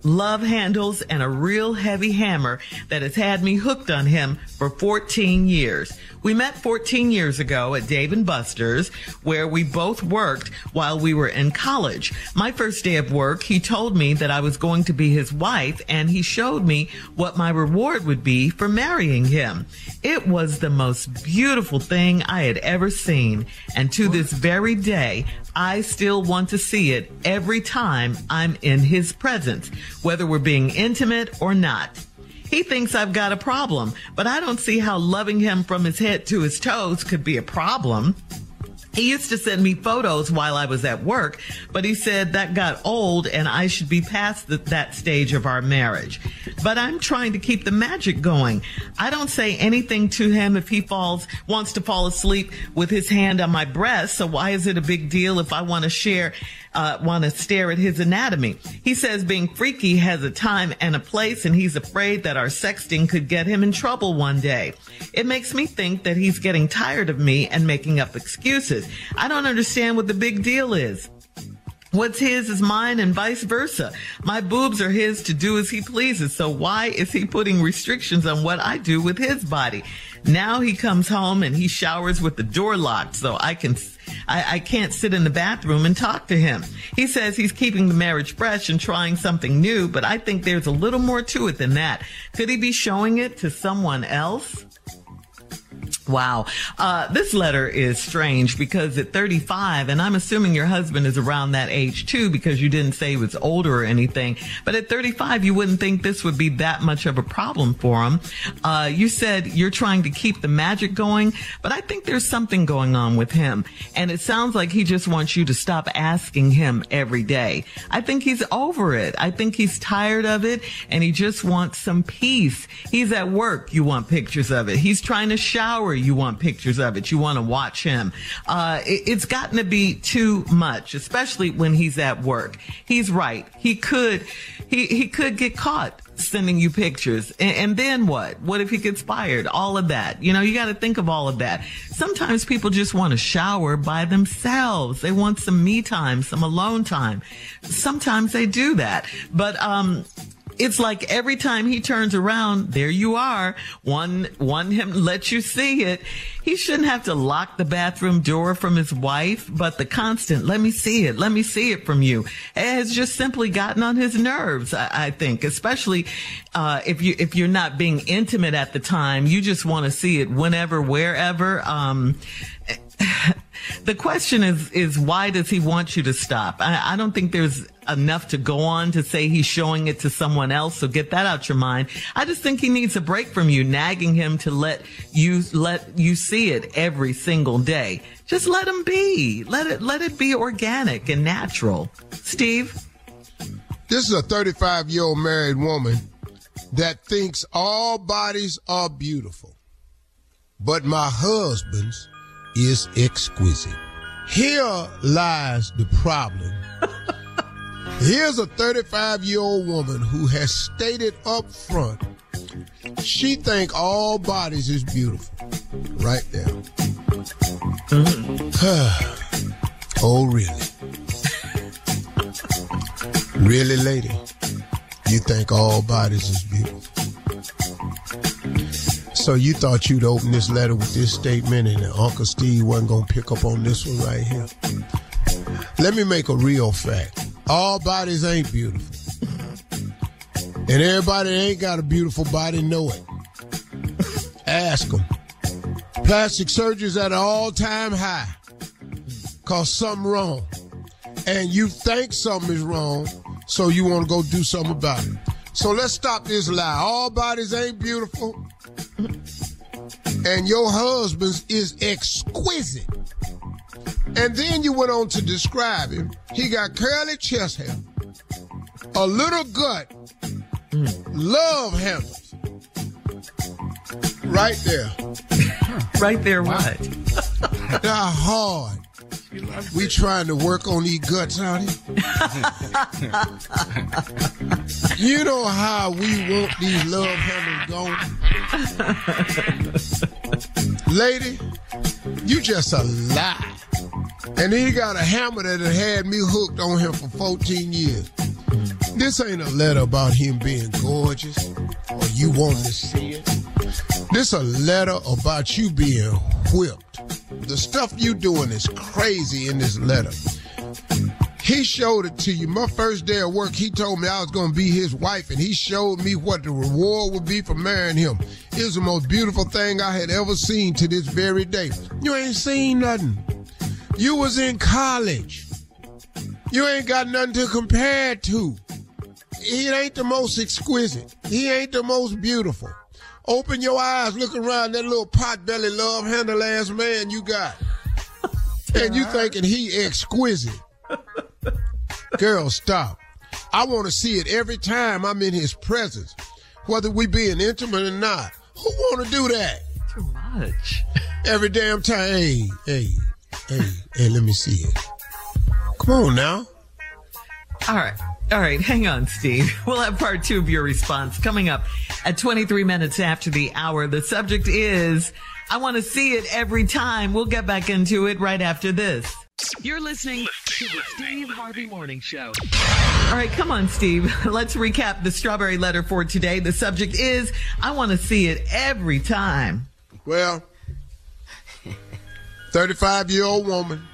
[SPEAKER 8] love handles, and a real heavy hammer that has had me hooked on him for 14 years. We met 14 years ago at Dave and Buster's, where we both worked while we were in college. My first day of work, he told me that I was going to be his wife, and he showed me what my reward would be for marrying him. It was the most beautiful thing I had ever seen, and to this very day, I still want to see it every time I'm in his presence, whether we're being intimate or not. He thinks I've got a problem, but I don't see how loving him from his head to his toes could be a problem. He used to send me photos while I was at work, but he said that got old and I should be past the, that stage of our marriage. But I'm trying to keep the magic going. I don't say anything to him if he falls, wants to fall asleep with his hand on my breast. So why is it a big deal if I want to share, uh, want to stare at his anatomy? He says being freaky has a time and a place and he's afraid that our sexting could get him in trouble one day. It makes me think that he's getting tired of me and making up excuses. I don't understand what the big deal is. What's his is mine and vice versa. My boobs are his to do as he pleases. So why is he putting restrictions on what I do with his body? Now he comes home and he showers with the door locked so I can, I, I can't sit in the bathroom and talk to him. He says he's keeping the marriage fresh and trying something new, but I think there's a little more to it than that. Could he be showing it to someone else? Wow. Uh, this letter is strange because at 35, and I'm assuming your husband is around that age too because you didn't say he was older or anything, but at 35, you wouldn't think this would be that much of a problem for him. Uh, you said you're trying to keep the magic going, but I think there's something going on with him. And it sounds like he just wants you to stop asking him every day. I think he's over it. I think he's tired of it and he just wants some peace. He's at work. You want pictures of it. He's trying to shower you want pictures of it. You want to watch him. Uh, it, it's gotten to be too much, especially when he's at work. He's right. He could, he, he could get caught sending you pictures. And, and, then what? What if he gets fired? All of that. You know, you got to think of all of that. Sometimes people just want to shower by themselves. They want some me time, some alone time. Sometimes they do that. But, um, it's like every time he turns around, there you are. One, one him let you see it. He shouldn't have to lock the bathroom door from his wife, but the constant, let me see it, let me see it from you, has just simply gotten on his nerves, I, I think, especially, uh, if you, if you're not being intimate at the time, you just want to see it whenever, wherever. Um, the question is is why does he want you to stop? I, I, don't think there's enough to go on to say he's showing it to someone else. So get that out your mind. I just think he needs a break from you, nagging him to let you let you see it every single day. Just let him be. Let it let it be organic and natural. Steve,
[SPEAKER 6] this is a 35 year old married woman that thinks all bodies are beautiful, but my husband's is exquisite. Here lies the problem. Here's a 35 year old woman who has stated up front she think all bodies is beautiful. Right there. Mm-hmm. oh, really? really, lady? You think all bodies is beautiful? So you thought you'd open this letter with this statement and Uncle Steve wasn't going to pick up on this one right here? Let me make a real fact. All bodies ain't beautiful. And everybody that ain't got a beautiful body know it. Ask them. Plastic surgery's at an all-time high. Cause something wrong. And you think something is wrong, so you want to go do something about it. So let's stop this lie. All bodies ain't beautiful and your husband's is exquisite. And then you went on to describe him. He got curly chest hair, a little gut, love handles. Right there.
[SPEAKER 8] right there, what?
[SPEAKER 6] They're hard. We trying to work on these guts out here. you know how we want these love handles going. Lady, you just a lie. And he got a hammer that had me hooked on him for 14 years. This ain't a letter about him being gorgeous or you wanting to see it. This a letter about you being whipped. The stuff you doing is crazy in this letter. He showed it to you. My first day of work, he told me I was going to be his wife, and he showed me what the reward would be for marrying him. It was the most beautiful thing I had ever seen to this very day. You ain't seen nothing. You was in college. You ain't got nothing to compare to. He ain't the most exquisite. He ain't the most beautiful. Open your eyes, look around that little pot belly love handle ass man you got. and you thinking he exquisite. Girl, stop. I want to see it every time I'm in his presence, whether we being intimate or not. Who want to do that?
[SPEAKER 8] Too much.
[SPEAKER 6] Every damn time. Hey, hey, hey, hey, let me see it. Come on now.
[SPEAKER 8] All right. All right. Hang on, Steve. We'll have part two of your response coming up at 23 minutes after the hour. The subject is, I want to see it every time. We'll get back into it right after this.
[SPEAKER 7] You're listening to the Steve Harvey Morning Show.
[SPEAKER 8] All right, come on, Steve. Let's recap the strawberry letter for today. The subject is, I want to see it every time.
[SPEAKER 6] Well, 35 year old woman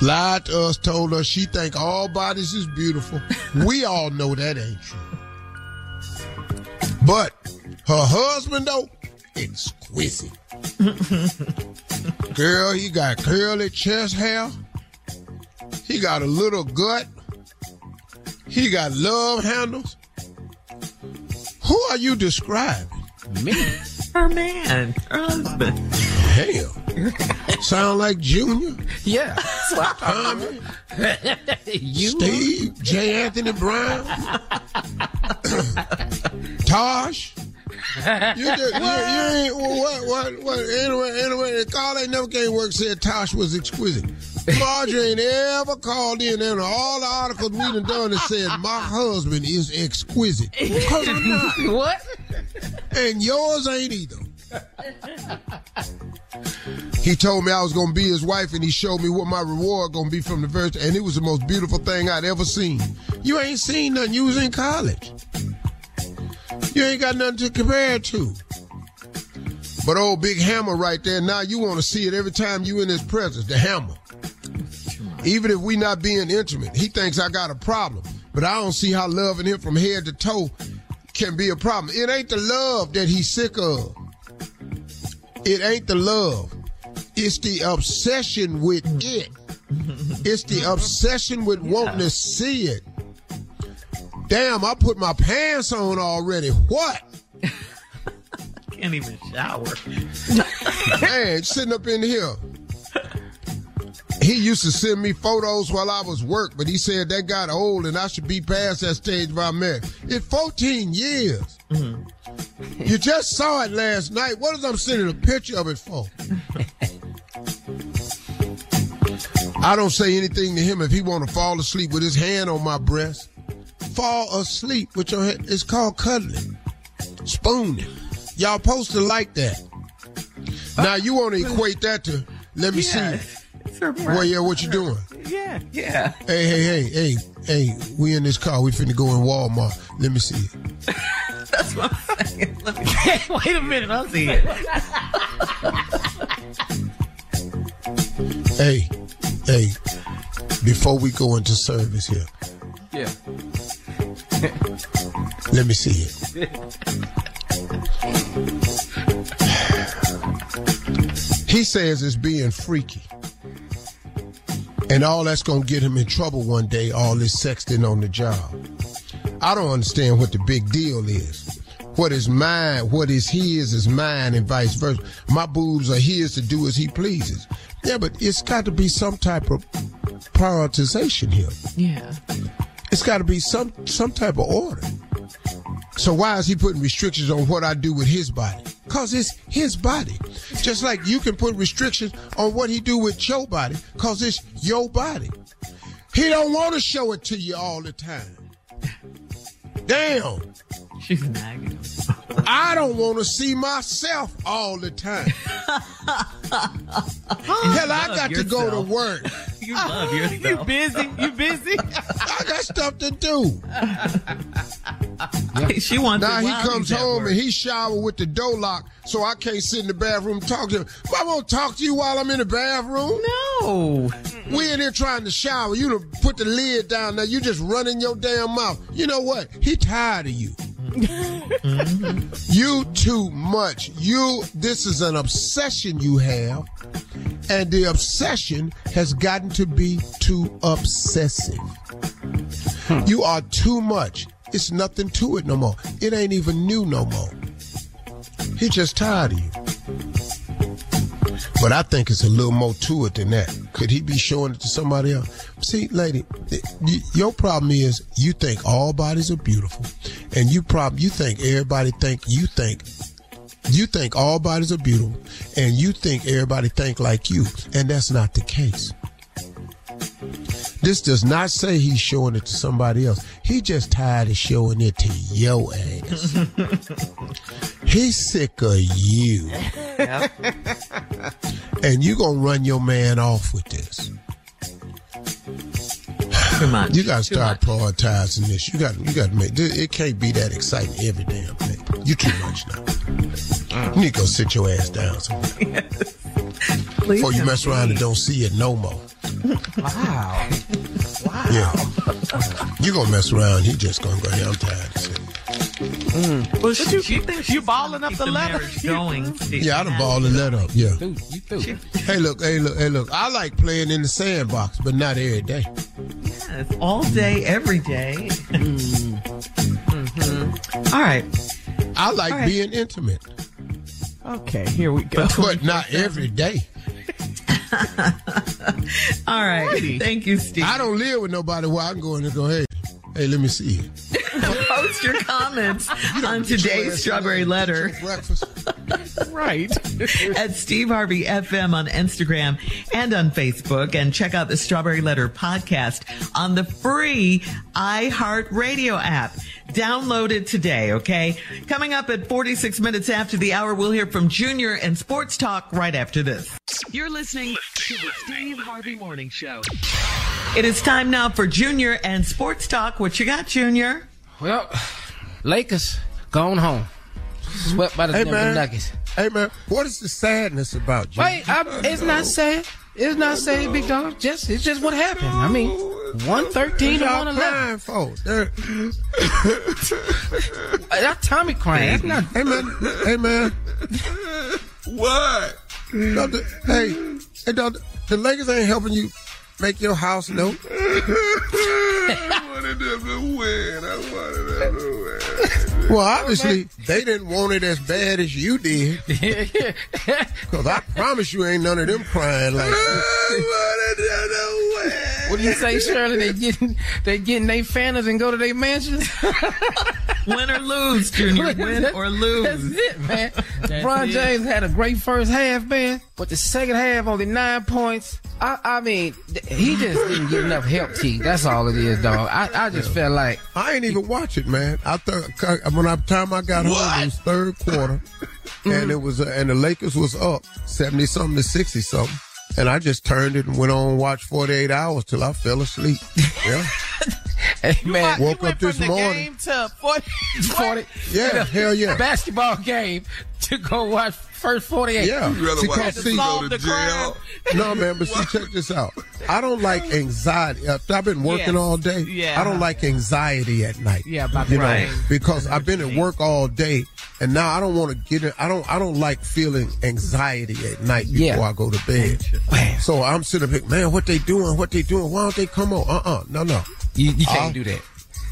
[SPEAKER 6] lied to us, told us she think all bodies is beautiful. we all know that ain't true. But her husband though, exquisite. Girl, he got curly chest hair. He got a little gut. He got love handles. Who are you describing?
[SPEAKER 8] Me. Her man. Her husband.
[SPEAKER 6] Hell. Sound like Junior?
[SPEAKER 1] Yeah.
[SPEAKER 6] Tommy?
[SPEAKER 1] you?
[SPEAKER 6] Steve? J. Anthony Brown? Tosh? You, just, you, you ain't, what, what, what, anyway, anyway, the call ain't never came work said Tosh was exquisite. Marjorie ain't ever called in and all the articles we done done that said my husband is exquisite. Cause I'm not.
[SPEAKER 1] what?
[SPEAKER 6] And yours ain't either. He told me I was gonna be his wife, and he showed me what my reward gonna be from the verse, and it was the most beautiful thing I'd ever seen. You ain't seen nothing. You was in college. You ain't got nothing to compare it to. But old big hammer right there. Now you want to see it every time you in his presence. The hammer. Even if we not being intimate, he thinks I got a problem. But I don't see how loving him from head to toe can be a problem. It ain't the love that he's sick of. It ain't the love. It's the obsession with it. It's the obsession with wanting to see it. Damn, I put my pants on already. What?
[SPEAKER 8] Can't even shower.
[SPEAKER 6] Man, sitting up in here. He used to send me photos while I was work, but he said that got old and I should be past that stage by marriage. It's 14 years. You just saw it last night. What is I'm sending a picture of it for? I don't say anything to him if he want to fall asleep with his hand on my breast. Fall asleep with your head. It's called cuddling. Spooning. Y'all supposed to like that. Now you want to equate that to let me
[SPEAKER 8] Yeah,
[SPEAKER 6] see. Well, yeah, what you doing?
[SPEAKER 8] Yeah, yeah.
[SPEAKER 6] Hey, hey, hey, hey, hey, we in this car. We finna go in Walmart. Let me see it.
[SPEAKER 8] That's what I'm saying. Let me, wait a minute, I'll see it.
[SPEAKER 6] Hey, hey, before we go into service here,
[SPEAKER 1] Yeah.
[SPEAKER 6] let me see it. He says it's being freaky. And all that's gonna get him in trouble one day, all this sexting on the job. I don't understand what the big deal is. What is mine, what is his is mine, and vice versa. My boobs are his to do as he pleases. Yeah, but it's got to be some type of prioritization here.
[SPEAKER 8] Yeah.
[SPEAKER 6] It's got to be some some type of order. So why is he putting restrictions on what I do with his body? Cause it's his body. Just like you can put restrictions on what he do with your body, cause it's your body. He don't want to show it to you all the time. Damn.
[SPEAKER 8] She's nagging.
[SPEAKER 6] I don't want to see myself all the time. Hell, I
[SPEAKER 8] love
[SPEAKER 6] got to go to work.
[SPEAKER 8] You love yourself.
[SPEAKER 2] You busy? You busy?
[SPEAKER 6] I got stuff to do.
[SPEAKER 8] She wants
[SPEAKER 6] Now
[SPEAKER 8] it
[SPEAKER 6] he comes home
[SPEAKER 8] work.
[SPEAKER 6] and he shower with the door locked, so I can't sit in the bathroom and talk to him. I won't talk to you while I'm in the bathroom.
[SPEAKER 8] No.
[SPEAKER 6] We in here trying to shower. You to put the lid down Now You just running your damn mouth. You know what? He tired of you. Mm-hmm. You too much. You. This is an obsession you have, and the obsession has gotten to be too obsessive. Hmm. You are too much. It's nothing to it no more. It ain't even new no more. He just tired of you. But I think it's a little more to it than that. Could he be showing it to somebody else? See, lady, your problem is you think all bodies are beautiful, and you prob you think everybody think you think you think all bodies are beautiful, and you think everybody think like you, and that's not the case. This does not say he's showing it to somebody else. He just tired of showing it to your ass. He's sick of you. And you gonna run your man off with this.
[SPEAKER 8] Too much.
[SPEAKER 6] You gotta
[SPEAKER 8] Too
[SPEAKER 6] start prioritizing this. You got you gotta make this, it can't be that exciting every damn day. You too much now. Mm. You need to go sit your ass down somewhere. Before you mess around and don't see it no more.
[SPEAKER 1] Wow. Wow.
[SPEAKER 6] Yeah. You gonna mess around, he just gonna go, hey, I'm tired of sitting.
[SPEAKER 8] Well,
[SPEAKER 2] But you,
[SPEAKER 8] she
[SPEAKER 2] you,
[SPEAKER 8] thinks
[SPEAKER 2] you balling up the
[SPEAKER 8] the
[SPEAKER 2] letter.
[SPEAKER 8] marriage going. Steve.
[SPEAKER 6] Yeah, I'd have balled and let up. Yeah.
[SPEAKER 1] Dude, you threw.
[SPEAKER 6] Hey, look, hey, look, hey, look. I like playing in the sandbox, but not every day.
[SPEAKER 8] Yes, all day, every day. Mm-hmm. All right.
[SPEAKER 6] I like
[SPEAKER 8] All right.
[SPEAKER 6] being intimate,
[SPEAKER 2] Okay, here we go.
[SPEAKER 6] but not every day.
[SPEAKER 8] All right.
[SPEAKER 2] Alrighty.
[SPEAKER 8] Thank you, Steve.
[SPEAKER 6] I don't live with nobody where I can go in and go, hey, hey, let me see.
[SPEAKER 8] Post your comments
[SPEAKER 6] You
[SPEAKER 8] on
[SPEAKER 6] get your ass
[SPEAKER 8] today's strawberry
[SPEAKER 6] there and get
[SPEAKER 8] letter.
[SPEAKER 6] Breakfast.
[SPEAKER 2] right.
[SPEAKER 8] At Steve Harvey FM on Instagram and on Facebook. And check out the Strawberry Letter podcast on the free iHeartRadio app. Download it today, okay? Coming up at 46 minutes after the hour, we'll hear from Junior and Sports Talk right after this.
[SPEAKER 7] You're listening to the Steve Harvey Morning Show.
[SPEAKER 8] It is time now for Junior and Sports Talk. What you got, Junior?
[SPEAKER 1] Well, Lakers gone home. Swept by the
[SPEAKER 6] Hey,
[SPEAKER 1] Denver
[SPEAKER 6] man.
[SPEAKER 1] Nuggets.
[SPEAKER 6] Hey man, what is the sadness about you?
[SPEAKER 1] Wait, I, it's not sad. It's not sad, big dog. Just it's just what happened. I mean, one thirteen to
[SPEAKER 6] What
[SPEAKER 1] one
[SPEAKER 6] y'all
[SPEAKER 1] eleven.
[SPEAKER 6] crying for? They're-
[SPEAKER 1] That Tommy crying. That's not.
[SPEAKER 6] Hey man, hey man.
[SPEAKER 9] What?
[SPEAKER 6] Don't hey, hey, don't, the Lakers ain't helping you make your house note.
[SPEAKER 9] I wanted them to win. I wanted them to win.
[SPEAKER 6] Well, obviously they didn't want it as bad as you did. Cause I promise you, ain't none of them crying like.
[SPEAKER 1] What do you say, Shirley? They getting they getting their fanners and go to their mansions.
[SPEAKER 8] Win or lose, Junior. Win or lose.
[SPEAKER 1] That's it, man. LeBron James had a great first half, man, but the second half only nine points. I, I mean, he just didn't get enough help, T. That's all it is, dog. I, I just felt like
[SPEAKER 6] I ain't even watch it, man. I thought when I time I got home, it was third quarter, and it was uh, and the Lakers was up seventy something to sixty something, and I just turned it and went on and watched forty eight hours till I fell asleep. Yeah,
[SPEAKER 1] hey, man,
[SPEAKER 6] woke up this
[SPEAKER 2] the
[SPEAKER 6] morning.
[SPEAKER 2] game to 40.
[SPEAKER 1] 40.
[SPEAKER 6] Yeah, hell yeah.
[SPEAKER 1] Basketball game to go watch first 48.
[SPEAKER 6] Yeah,
[SPEAKER 9] You rather watch
[SPEAKER 6] see,
[SPEAKER 9] go to jail?
[SPEAKER 6] no man, but see, check this out. I don't like anxiety. After I've been working
[SPEAKER 2] Yes.
[SPEAKER 6] all day.
[SPEAKER 2] Yeah.
[SPEAKER 6] I don't like anxiety at night.
[SPEAKER 2] Yeah, about
[SPEAKER 6] you
[SPEAKER 2] the
[SPEAKER 6] know, because I've been at work all day, and now I don't want to get it. I don't. I don't like feeling anxiety at night before
[SPEAKER 1] Yeah.
[SPEAKER 6] I go to bed. So I'm sitting there, man, what they doing? What they doing? Why don't they come on? Uh uh no no.
[SPEAKER 1] You, you can't
[SPEAKER 6] I'll-
[SPEAKER 1] do that.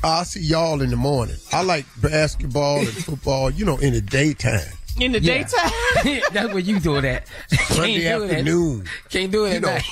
[SPEAKER 6] I'll see y'all in the morning. I like basketball and football, you know, in the daytime.
[SPEAKER 2] In the
[SPEAKER 1] Yeah.
[SPEAKER 2] daytime?
[SPEAKER 1] That's where you do that.
[SPEAKER 6] Sunday
[SPEAKER 1] Can't do it at-
[SPEAKER 6] afternoon.
[SPEAKER 1] Can't do it
[SPEAKER 6] You
[SPEAKER 1] at
[SPEAKER 6] know,
[SPEAKER 1] night.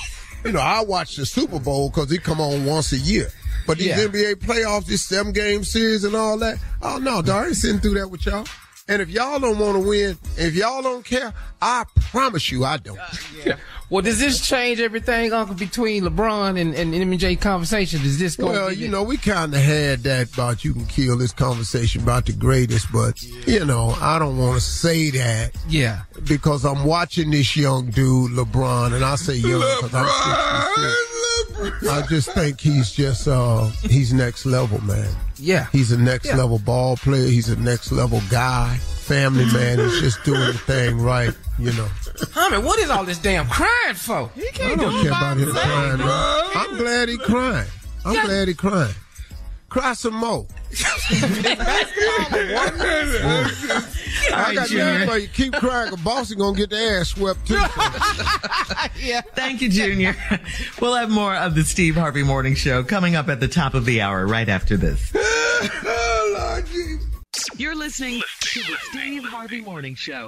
[SPEAKER 6] you know, I watch the Super Bowl because it come on once a year. But these
[SPEAKER 1] Yeah.
[SPEAKER 6] NBA playoffs, this seven game series and all that, oh no, dog, I ain't sitting through that with y'all. And if y'all don't want to win, if y'all don't care, I promise you I don't.
[SPEAKER 1] Well, does this change everything, Uncle, between LeBron and, and MJ conversation? Does this go?
[SPEAKER 6] Well, you know, we kind of had that about you can kill this conversation about the greatest, but you know, I don't want to say that
[SPEAKER 1] Yeah.
[SPEAKER 6] because I'm watching this young dude, LeBron, and I say young because I'm 66. I just think he's just uh he's next level, man.
[SPEAKER 1] Yeah.
[SPEAKER 6] He's a next
[SPEAKER 1] Yeah.
[SPEAKER 6] level ball player. He's a next level guy. Family mm-hmm. man. He's just doing the thing right, you know.
[SPEAKER 1] Homie, what is all this damn crying for?
[SPEAKER 2] He can't do
[SPEAKER 6] don't
[SPEAKER 2] it
[SPEAKER 6] care about him crying, man. I'm glad he crying. I'm
[SPEAKER 1] Yeah.
[SPEAKER 6] glad he crying. Cry some more. I got news for you. Keep crying, 'cause Boston gonna get their ass swept too.
[SPEAKER 2] yeah.
[SPEAKER 8] Thank you, Junior. We'll have more of the Steve Harvey Morning Show coming up at the top of the hour right after this.
[SPEAKER 7] Oh, You're listening to the Steve Harvey Morning Show.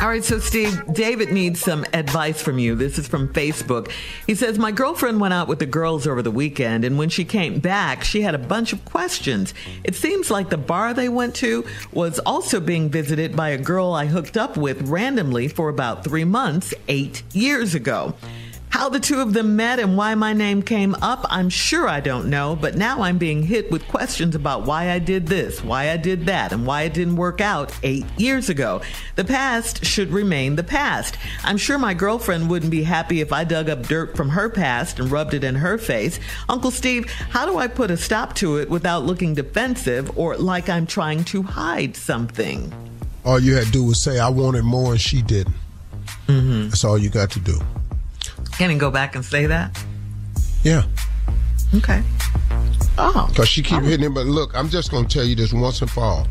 [SPEAKER 8] All right, so Steve, David needs some advice from you. This is from Facebook. He says, My girlfriend went out with the girls over the weekend, and when she came back, she had a bunch of questions. It seems like the bar they went to was also being visited by a girl I hooked up with randomly for about three months, eight years ago. How the two of them met and why my name came up, I'm sure I don't know, but now I'm being hit with questions about why I did this, why I did that, and why it didn't work out eight years ago. The past should remain the past. I'm sure my girlfriend wouldn't be happy if I dug up dirt from her past and rubbed it in her face. Uncle Steve, how do I put a stop to it without looking defensive or like I'm trying to hide something?
[SPEAKER 6] All you had to do was say, I wanted more and she didn't.
[SPEAKER 8] Mm-hmm.
[SPEAKER 6] That's all you got to do.
[SPEAKER 8] Can he go back and say that?
[SPEAKER 6] Yeah.
[SPEAKER 8] Okay. Oh.
[SPEAKER 6] Because she keep oh. hitting him. But look, I'm just going to tell you this once and for all.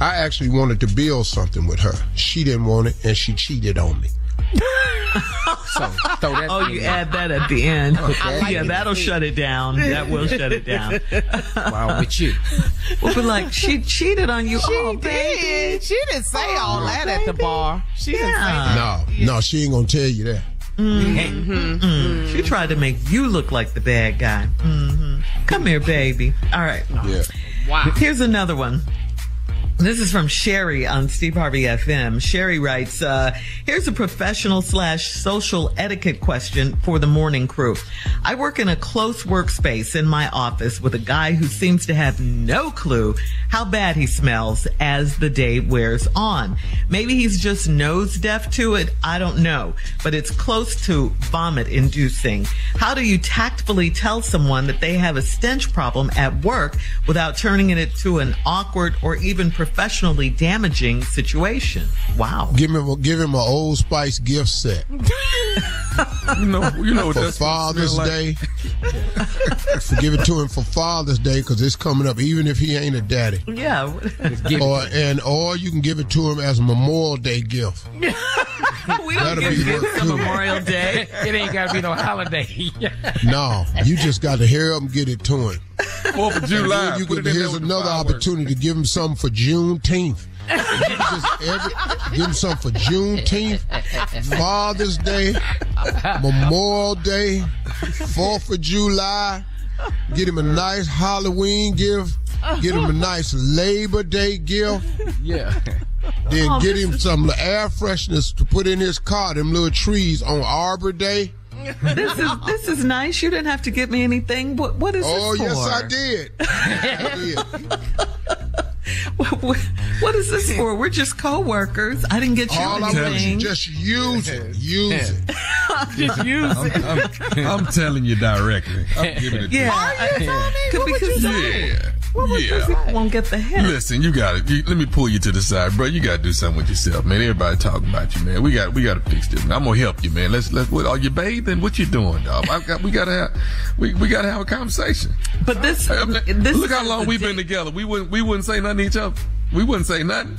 [SPEAKER 6] I actually wanted to build something with her. She didn't want it, and she cheated on me.
[SPEAKER 1] so throw that.
[SPEAKER 8] Oh, you add that at the end.
[SPEAKER 1] Okay.
[SPEAKER 8] Yeah, that'll shut it down. That will shut it down.
[SPEAKER 1] Wow, with you.
[SPEAKER 8] We'll be like, she cheated on you.
[SPEAKER 2] She
[SPEAKER 8] oh,
[SPEAKER 2] did.
[SPEAKER 8] baby.
[SPEAKER 2] She didn't say all that at the bar. She didn't say that.
[SPEAKER 6] No, no, she ain't going to tell you that.
[SPEAKER 8] Mm-hmm. She tried to make you look like the bad guy. hmm Come here, baby. All right.
[SPEAKER 6] Yeah.
[SPEAKER 2] Wow.
[SPEAKER 8] Here's another one. This is from Sherry on Steve Harvey FM. Sherry writes, uh, here's a professional slash social etiquette question for the morning crew. I work in a close workspace in my office with a guy who seems to have no clue how bad he smells as the day wears on. Maybe he's just nose deaf to it. I don't know, but it's close to vomit inducing. How do you tactfully tell someone that they have a stench problem at work without turning it into an awkward or even professionally damaging situation? Wow.
[SPEAKER 6] Give him, a, give him an Old Spice gift set.
[SPEAKER 9] You know, you know what
[SPEAKER 6] for
[SPEAKER 9] that's
[SPEAKER 6] Father's
[SPEAKER 9] smell like.
[SPEAKER 6] Day. give it to him for Father's Day because it's coming up, even if he ain't a daddy.
[SPEAKER 8] Yeah.
[SPEAKER 6] Or and or you can give it to him as a Memorial Day gift.
[SPEAKER 8] we don't
[SPEAKER 6] That'll
[SPEAKER 8] give
[SPEAKER 6] be
[SPEAKER 8] gifts on. Memorial Day.
[SPEAKER 1] it ain't got to be no holiday.
[SPEAKER 6] No, you just got to hear him get it to him.
[SPEAKER 9] Fourth of
[SPEAKER 6] And
[SPEAKER 9] July.
[SPEAKER 6] you could,
[SPEAKER 9] it in there
[SPEAKER 6] here's another opportunity to give him something for Juneteenth. You just every, give him something for Juneteenth, Father's Day, Memorial Day, Fourth of July. Get him a nice Halloween gift. Get him a nice Labor Day gift.
[SPEAKER 1] yeah.
[SPEAKER 6] Then
[SPEAKER 8] Oh,
[SPEAKER 6] get him some air fresheners to put in his car. Them little trees on Arbor Day.
[SPEAKER 8] This is this is nice. You didn't have to get me anything. What what is
[SPEAKER 6] Oh
[SPEAKER 8] this for?
[SPEAKER 6] Oh yes, I did. I did.
[SPEAKER 8] What, what- what is this for? We're just co-workers. I didn't get you
[SPEAKER 6] All I want
[SPEAKER 8] anything.
[SPEAKER 6] is just use it. Use it.
[SPEAKER 8] just use
[SPEAKER 9] I'm,
[SPEAKER 8] it.
[SPEAKER 9] I'm, I'm telling you directly. I'm giving it to
[SPEAKER 8] Yeah,
[SPEAKER 9] you.
[SPEAKER 8] I- could- because
[SPEAKER 9] Yeah.
[SPEAKER 8] Yeah.
[SPEAKER 9] Yeah.
[SPEAKER 8] won't get the hint.
[SPEAKER 9] Listen, you got it. Let me pull you to the side, bro. You got to do something with yourself, man. Everybody talking about you, man. We got we got to fix this. Man. I'm gonna help you, man. Let's let's. What, are you bathing? What you doing, dog? I got, we gotta have we, we gotta have a conversation.
[SPEAKER 8] But this
[SPEAKER 9] I mean,
[SPEAKER 8] this
[SPEAKER 9] look how long we've
[SPEAKER 8] di-
[SPEAKER 9] been together. We wouldn't we wouldn't say nothing to each other. We wouldn't say nothing.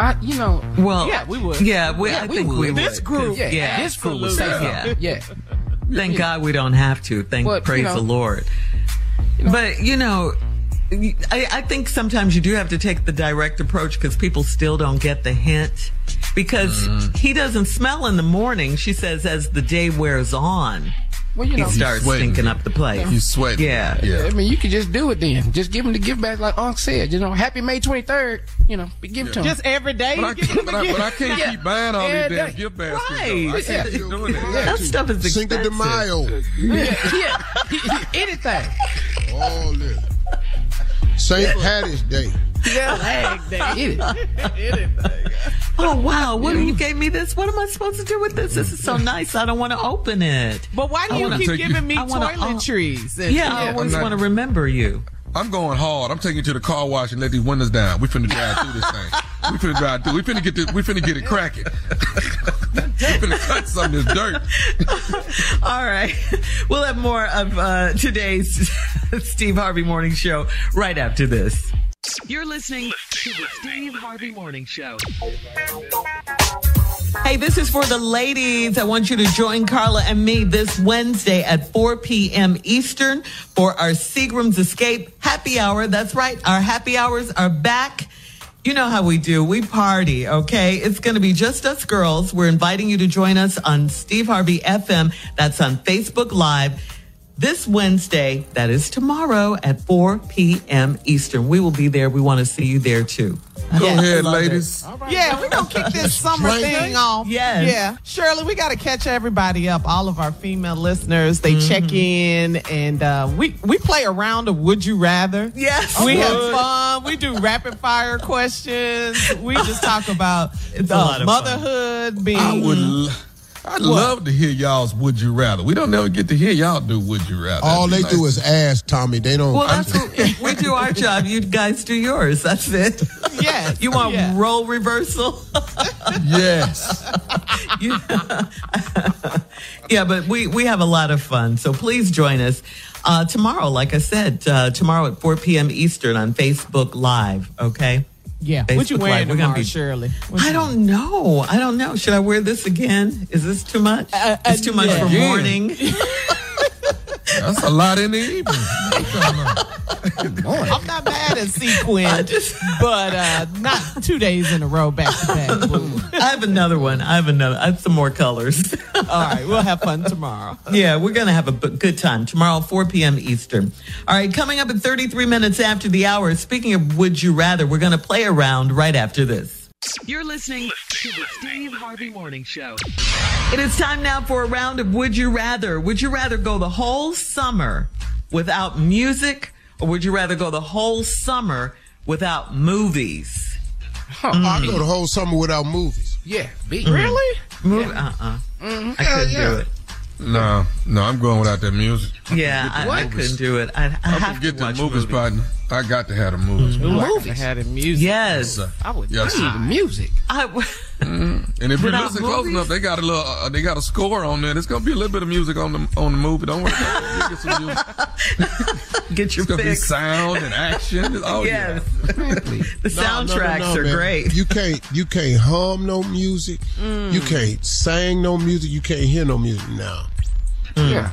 [SPEAKER 1] I, you know,
[SPEAKER 8] Well,
[SPEAKER 1] yeah, we would.
[SPEAKER 8] Yeah, we,
[SPEAKER 1] Yeah,
[SPEAKER 8] I
[SPEAKER 1] we
[SPEAKER 8] think
[SPEAKER 1] would.
[SPEAKER 8] we would.
[SPEAKER 1] This group,
[SPEAKER 8] yeah,
[SPEAKER 1] yeah, this group would say
[SPEAKER 8] yeah.
[SPEAKER 1] something. Yeah.
[SPEAKER 8] Thank God we don't have to. Thank
[SPEAKER 1] But, you
[SPEAKER 8] praise
[SPEAKER 1] know-
[SPEAKER 8] the Lord. but you know, I, I think sometimes you do have to take the direct approach because people still don't get the hint. Because
[SPEAKER 1] Mm-hmm.
[SPEAKER 8] he doesn't smell in the morning. She says as the day wears on,
[SPEAKER 1] Well, you
[SPEAKER 8] he starts
[SPEAKER 9] sweating.
[SPEAKER 8] stinking up the place.
[SPEAKER 9] You sweating.
[SPEAKER 8] Yeah.
[SPEAKER 9] Yeah.
[SPEAKER 1] I mean, you could just do it then. Just give him the gift back, like Unc said. You know, Happy May 23rd. You know, give it to him.
[SPEAKER 2] Just every day.
[SPEAKER 9] But I, can't, but,
[SPEAKER 2] a
[SPEAKER 9] I, but I can't keep buying all
[SPEAKER 1] Yeah,
[SPEAKER 9] these damn gift baskets.
[SPEAKER 8] Right.
[SPEAKER 9] I can't keep doing that.
[SPEAKER 8] That stuff is expensive.
[SPEAKER 6] Cinco de. Mayo.
[SPEAKER 1] yeah, yeah. anything.
[SPEAKER 6] All this. St. Patty's Day.
[SPEAKER 2] Flag day.
[SPEAKER 1] Get.
[SPEAKER 8] Oh wow! What you gave me this? What am I supposed to do with this? This is so nice. I don't want to open it.
[SPEAKER 2] But why do
[SPEAKER 9] I
[SPEAKER 2] you
[SPEAKER 9] wanna
[SPEAKER 2] keep
[SPEAKER 9] take you-
[SPEAKER 2] giving me
[SPEAKER 8] I wanna- uh,
[SPEAKER 2] toiletries? and-
[SPEAKER 8] Yeah, I always want to remember you.
[SPEAKER 9] I'm going hard. I'm taking you to the car wash and let these windows down. We finna drive through this thing. We finna drive through. We finna get this, we finna get it cracking. we finna cut some of this dirt.
[SPEAKER 8] All right. We'll have more of uh, today's Steve Harvey Morning Show right after this.
[SPEAKER 7] You're listening to the Steve Harvey Morning Show.
[SPEAKER 8] Hey, this is for the ladies. I want you to join Carla and me this Wednesday at 4 p.m. Eastern for our Seagram's Escape happy hour. That's right. Our happy hours are back. You know how we do. We party, okay? It's going to be just us girls. We're inviting you to join us on Steve Harvey FM. That's on Facebook Live this Wednesday. That is tomorrow at 4 p.m. Eastern. We will be there. We want to see you there too.
[SPEAKER 9] Go
[SPEAKER 2] Yes.
[SPEAKER 9] ahead,
[SPEAKER 2] Love it.
[SPEAKER 9] ladies.
[SPEAKER 2] Yeah, we're gonna kick this summer
[SPEAKER 8] Right.
[SPEAKER 2] thing off.
[SPEAKER 8] Yes.
[SPEAKER 2] Yeah. Shirley, we gotta catch everybody up. All of our female listeners, they check in and uh, we we play a round of Would You Rather.
[SPEAKER 8] Yes.
[SPEAKER 2] We
[SPEAKER 8] Would.
[SPEAKER 2] have fun. We do rapid fire questions. We just talk about
[SPEAKER 8] It's a lot
[SPEAKER 2] the
[SPEAKER 8] of fun.
[SPEAKER 2] motherhood being
[SPEAKER 9] I would. l- I'd love to hear y'all's "Would You Rather." We don't never get to hear y'all do "Would You Rather."
[SPEAKER 6] All they
[SPEAKER 9] That'd
[SPEAKER 6] do is ask Tommy. They don't.
[SPEAKER 8] Well, that's what we do our job. You guys do yours. That's it.
[SPEAKER 2] Yes.
[SPEAKER 8] You want
[SPEAKER 2] Yeah.
[SPEAKER 8] role reversal?
[SPEAKER 9] yes.
[SPEAKER 8] You- yeah, but we, we have a lot of fun. So please join us uh, tomorrow. Like I said, uh, tomorrow at 4 p.m. Eastern on Facebook Live. Okay.
[SPEAKER 2] Yeah. what you
[SPEAKER 8] Facebook
[SPEAKER 2] wearing
[SPEAKER 8] Live. We're gonna
[SPEAKER 2] tomorrow,
[SPEAKER 8] be-
[SPEAKER 2] Shirley?
[SPEAKER 8] I don't know. I don't know. Should I wear this again? Is this too much?
[SPEAKER 2] Uh, uh,
[SPEAKER 8] it's too much
[SPEAKER 2] yeah.
[SPEAKER 8] for morning.
[SPEAKER 9] That's a lot in the evening.
[SPEAKER 2] I'm not mad at Sequin, but uh, not two days in a row back to back.
[SPEAKER 8] I have another one. I have another. I have some more colors.
[SPEAKER 2] All right, we'll have fun tomorrow.
[SPEAKER 8] Yeah, we're going to have a good time tomorrow, 4 p.m. Eastern. All right, coming up at 33 minutes after the hour. Speaking of Would You Rather, we're going to play around right after this.
[SPEAKER 7] You're listening to the Steve Harvey Morning Show.
[SPEAKER 8] It is time now for a round of Would You Rather. Would you rather go the whole summer without music, or would you rather go the whole summer without movies?
[SPEAKER 6] I go the whole summer without movies.
[SPEAKER 1] Yeah, B. Mm-hmm.
[SPEAKER 2] Really?
[SPEAKER 8] Movie? Uh-uh. Mm-hmm. I couldn't do it.
[SPEAKER 9] No, no, I'm going without that music.
[SPEAKER 8] Yeah, I, I couldn't do it. I, I
[SPEAKER 9] I
[SPEAKER 8] have to
[SPEAKER 9] forget the
[SPEAKER 8] watch
[SPEAKER 9] movies,
[SPEAKER 8] movies.
[SPEAKER 9] partner. I got to have the movies.
[SPEAKER 2] Ooh, I had in music.
[SPEAKER 8] Yes.
[SPEAKER 2] I would.
[SPEAKER 9] Yes,
[SPEAKER 1] I need
[SPEAKER 9] sir.
[SPEAKER 1] the music.
[SPEAKER 8] I, mm-hmm.
[SPEAKER 9] And if you
[SPEAKER 8] Without
[SPEAKER 9] listen close enough, they got a little, uh, they got a score on there. There's gonna be a little bit of music on the on the movie. Don't worry, You'll get some music.
[SPEAKER 8] get your
[SPEAKER 9] It's gonna be
[SPEAKER 8] fix.
[SPEAKER 9] sound and action. Oh
[SPEAKER 8] yes.
[SPEAKER 9] yeah.
[SPEAKER 8] the
[SPEAKER 6] No, no, no,
[SPEAKER 8] soundtracks
[SPEAKER 6] no,
[SPEAKER 8] are
[SPEAKER 6] man.
[SPEAKER 8] great.
[SPEAKER 6] You can't you can't hum no music. You mm. can't sing no music. You can't hear no music now. Mm.
[SPEAKER 1] Yeah.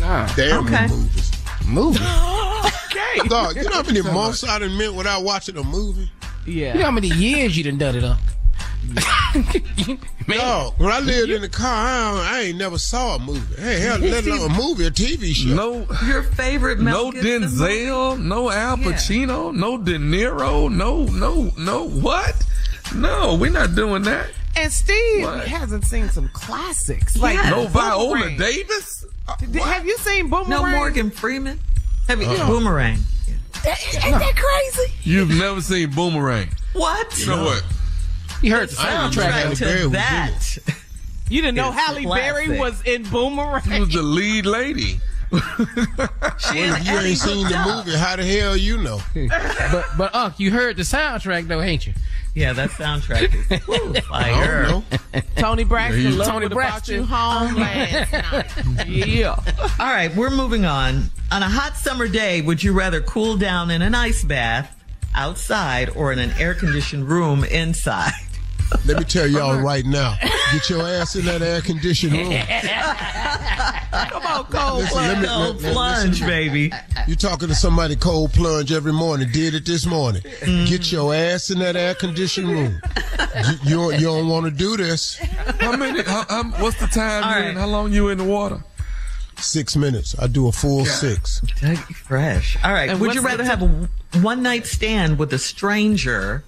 [SPEAKER 1] Nah.
[SPEAKER 6] Damn
[SPEAKER 8] Okay.
[SPEAKER 6] the movies.
[SPEAKER 1] Movie.
[SPEAKER 2] Okay.
[SPEAKER 6] Dog, you know how many months I done meant without watching a movie? Yeah.
[SPEAKER 1] You know how many years you done done it on? Man,
[SPEAKER 6] Dog, when I lived in the car, I, I ain't never saw a movie. Hey, hell, let alone a movie, a TV show.
[SPEAKER 9] No,
[SPEAKER 8] Your favorite Mel
[SPEAKER 9] no
[SPEAKER 8] Gibson movie?
[SPEAKER 9] Denzel, no Al Pacino, no De Niro, no, no, no. What? No, we're not doing that.
[SPEAKER 2] And Steve
[SPEAKER 9] What?
[SPEAKER 2] hasn't seen some classics like
[SPEAKER 8] Yes.
[SPEAKER 9] No Viola
[SPEAKER 2] Boomerang.
[SPEAKER 9] Davis. Uh,
[SPEAKER 2] Did- Have you seen Boomerang?
[SPEAKER 8] No Morgan Freeman. Have you Boomerang?
[SPEAKER 2] Ain't that crazy?
[SPEAKER 9] You've never seen Boomerang.
[SPEAKER 8] What?
[SPEAKER 9] You know what?
[SPEAKER 1] you heard the soundtrack.
[SPEAKER 6] Halle
[SPEAKER 8] Soundtrack
[SPEAKER 6] Berry
[SPEAKER 8] to
[SPEAKER 6] was
[SPEAKER 8] that.
[SPEAKER 2] You didn't know
[SPEAKER 8] It's
[SPEAKER 2] Halle Berry was in Boomerang.
[SPEAKER 9] She was the lead lady.
[SPEAKER 6] Well, if you ain't seen the movie, how the hell you know?
[SPEAKER 1] But but Unc, you heard the soundtrack though, ain't you?
[SPEAKER 8] Yeah, that soundtrack is woo,
[SPEAKER 6] I don't
[SPEAKER 8] fire.
[SPEAKER 2] Toni Braxton,
[SPEAKER 9] Yeah,
[SPEAKER 2] Toni
[SPEAKER 1] Braxton.
[SPEAKER 2] About You Home last night. Yeah.
[SPEAKER 8] All right, we're moving on. On a hot summer day, would you rather cool down in an ice bath outside or in an air conditioned room inside?
[SPEAKER 6] Let me tell y'all right now. Get your ass in that air conditioned room.
[SPEAKER 2] Come on, Cole.
[SPEAKER 6] Listen, let me-
[SPEAKER 8] Cold
[SPEAKER 6] let- let-
[SPEAKER 8] plunge,
[SPEAKER 6] listen.
[SPEAKER 8] baby.
[SPEAKER 6] You talking to somebody cold plunge every morning? Did it this morning?
[SPEAKER 8] Mm-hmm.
[SPEAKER 6] Get your ass in that air conditioned room. You, you, don't- you don't want to do this.
[SPEAKER 9] How many? How, how, what's the time?
[SPEAKER 8] All right.
[SPEAKER 9] in? How long you in the water?
[SPEAKER 6] Six minutes. I do a full six.
[SPEAKER 8] Doug, fresh. All right.
[SPEAKER 2] And
[SPEAKER 8] would you rather
[SPEAKER 2] the
[SPEAKER 8] have a one night stand with a stranger,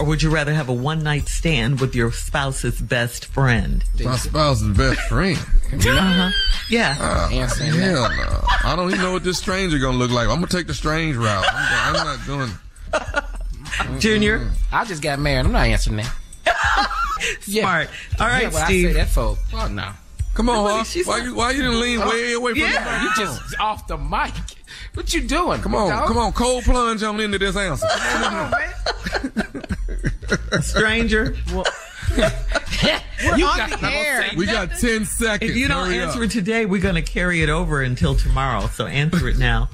[SPEAKER 8] or would you rather have a one night stand with your spouse's best friend?
[SPEAKER 9] My spouse's best friend.
[SPEAKER 8] Uh-huh. Yeah.
[SPEAKER 9] Oh,
[SPEAKER 1] Answering
[SPEAKER 9] hell no. I don't even know what this stranger gonna look like. I'm gonna take the strange route. I'm, I'm not doing.
[SPEAKER 8] Junior.
[SPEAKER 1] I just got married. I'm not answering that. Yeah.
[SPEAKER 8] Smart. All right,
[SPEAKER 1] yeah, but I
[SPEAKER 8] Steve.
[SPEAKER 1] say that folk. oh no.
[SPEAKER 9] Come on,
[SPEAKER 8] Nobody-
[SPEAKER 9] huh? Why
[SPEAKER 8] not-
[SPEAKER 9] you why you didn't lean way away from
[SPEAKER 8] Yeah.
[SPEAKER 9] the
[SPEAKER 1] You just off the mic. What you doing?
[SPEAKER 9] Come on,
[SPEAKER 1] dog?
[SPEAKER 9] come on, cold plunge on into this answer. Come on,
[SPEAKER 8] A stranger.
[SPEAKER 2] We're
[SPEAKER 1] You
[SPEAKER 2] on
[SPEAKER 1] got-
[SPEAKER 2] the air.
[SPEAKER 9] We got ten seconds.
[SPEAKER 8] If you don't
[SPEAKER 9] Hurry up.
[SPEAKER 8] answer it today, we're going to carry it over until tomorrow. So answer it now.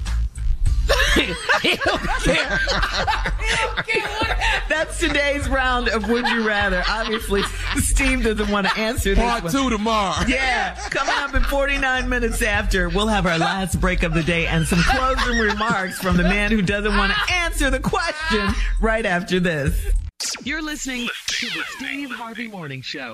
[SPEAKER 8] That's today's round of Would You Rather. Obviously, Steve doesn't want to answer this
[SPEAKER 9] Part
[SPEAKER 8] one.
[SPEAKER 9] two tomorrow.
[SPEAKER 8] Yeah, coming up in 49 minutes after, we'll have our last break of the day and some closing remarks from the man who doesn't want to answer the question right after this.
[SPEAKER 7] You're listening to the Steve Harvey Morning Show.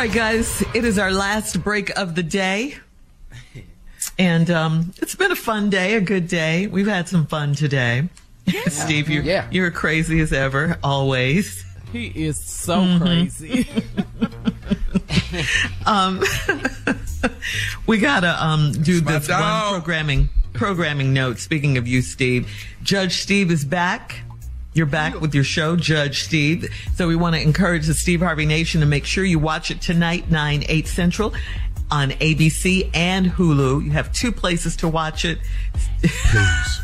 [SPEAKER 8] Right, guys, it is our last break of the day. And um, it's been a fun day, a good day. We've had some fun today. Steve, you're,
[SPEAKER 2] Yeah.
[SPEAKER 8] you're crazy as ever, always.
[SPEAKER 2] He is so
[SPEAKER 8] Mhm.
[SPEAKER 2] crazy.
[SPEAKER 8] um, we gotta um, do
[SPEAKER 9] my
[SPEAKER 8] this one programming programming note. Speaking of you, Steve, Judge Steve is back. You're back with your show, Judge Steve. So we want to encourage the Steve Harvey Nation to make sure you watch it tonight, 9, 8 Central on ABC and Hulu. You have two places to watch it. Please.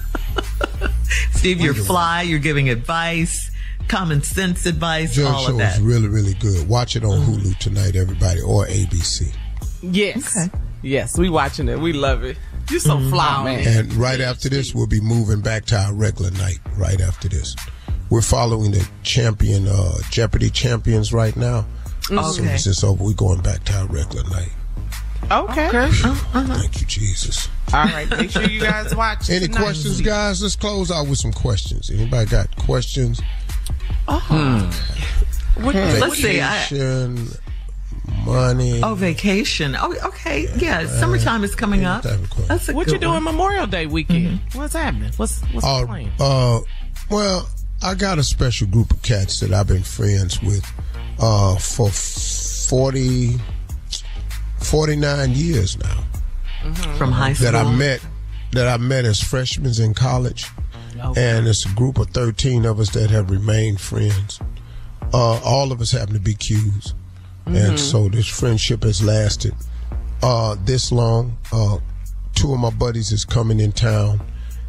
[SPEAKER 8] Steve, you're fly. You're giving advice, common sense advice,
[SPEAKER 6] Judge
[SPEAKER 8] all
[SPEAKER 6] show
[SPEAKER 8] of that.
[SPEAKER 6] is really, really good. Watch it on Hulu tonight, everybody, or ABC.
[SPEAKER 2] yes. Yes, we watching it. We love it. You so
[SPEAKER 8] Mm-hmm.
[SPEAKER 2] fly, man.
[SPEAKER 6] And right after this, we'll be moving back to our regular night. Right after this, we're following the champion, uh, Jeopardy champions right now. As soon as it's over, we're going back to our regular night.
[SPEAKER 2] Okay.
[SPEAKER 6] Thank you, Jesus.
[SPEAKER 2] All right. Make sure you guys watch.
[SPEAKER 6] Any
[SPEAKER 2] tonight.
[SPEAKER 6] questions, guys? Let's close out with some questions. Anybody got questions?
[SPEAKER 8] What- Let's see. I,
[SPEAKER 6] Vacation, money.
[SPEAKER 8] Oh, vacation. Oh, okay. Yeah, summertime is coming up. That's a
[SPEAKER 2] What you doing. Memorial Day weekend? What's happening? What's what's the
[SPEAKER 6] Uh,
[SPEAKER 2] plan?
[SPEAKER 6] uh, well, I got a special group of cats that I've been friends with uh, for 40, 49 years now.
[SPEAKER 8] From high school.
[SPEAKER 6] That I met that I met as freshmen in college. And it's a group of 13 of us that have remained friends. Uh, all of us happen to be Qs.
[SPEAKER 8] Mm-hmm.
[SPEAKER 6] And so this friendship has lasted uh, this long. Uh, two of my buddies is coming in town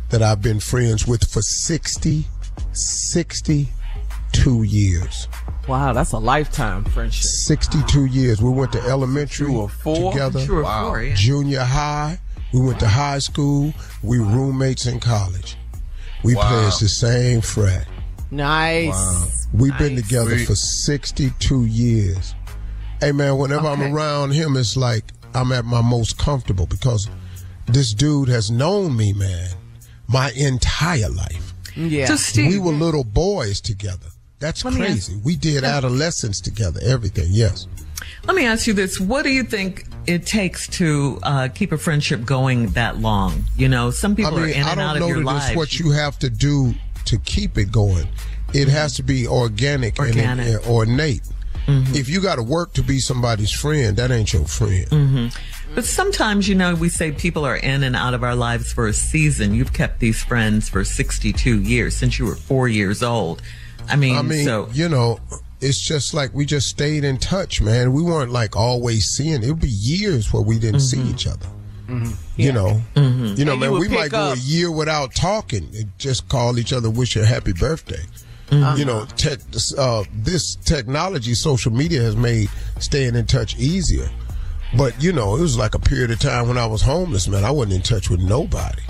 [SPEAKER 6] that I've been friends with for 60, 62 years.
[SPEAKER 2] Wow, that's a lifetime friendship.
[SPEAKER 6] 62 years. We went to elementary
[SPEAKER 2] four?
[SPEAKER 6] together.
[SPEAKER 2] Two or Wow. four, yeah.
[SPEAKER 6] Junior high. We went to high school. We were roommates in college. We
[SPEAKER 2] Wow.
[SPEAKER 6] played the same frat.
[SPEAKER 2] Nice.
[SPEAKER 6] We've been together
[SPEAKER 2] Sweet.
[SPEAKER 6] for 62 years. Hey man, whenever I'm around him, it's like I'm at my most comfortable because this dude has known me, man, my entire life.
[SPEAKER 2] Yeah.
[SPEAKER 8] So, Steve-
[SPEAKER 6] we were little boys together. That's
[SPEAKER 8] Let me ask-
[SPEAKER 6] crazy. we did adolescence together, everything. Yes.
[SPEAKER 8] Let me ask you this. What do you think it takes to uh, keep a friendship going that long? You know, some people
[SPEAKER 6] I
[SPEAKER 8] are
[SPEAKER 6] mean,
[SPEAKER 8] in
[SPEAKER 6] I
[SPEAKER 8] and
[SPEAKER 6] don't
[SPEAKER 8] out
[SPEAKER 6] know
[SPEAKER 8] of your
[SPEAKER 6] that
[SPEAKER 8] lives.
[SPEAKER 6] it's what you have to do to keep it going. It has to be organic,
[SPEAKER 8] Organic.
[SPEAKER 6] and, and ornate.
[SPEAKER 8] Mm-hmm.
[SPEAKER 6] If you got to work to be somebody's friend, that ain't your friend.
[SPEAKER 8] hmm But sometimes, you know, we say people are in and out of our lives for a season. You've kept these friends for 62 years since you were four years old. I mean,
[SPEAKER 6] I mean,
[SPEAKER 8] so
[SPEAKER 6] you know, it's just like we just stayed in touch, man. We weren't like always seeing. It would be years where we didn't see each other. You know, you know,
[SPEAKER 2] And
[SPEAKER 6] man,
[SPEAKER 2] would
[SPEAKER 6] we might
[SPEAKER 2] pick
[SPEAKER 6] go a year without talking and just call each other, wish you a happy birthday.
[SPEAKER 2] Uh-huh.
[SPEAKER 6] You know, tech, uh, this technology, social media has made staying in touch easier. But you know, it was like a period of time when I was homeless, man. I wasn't in touch with nobody.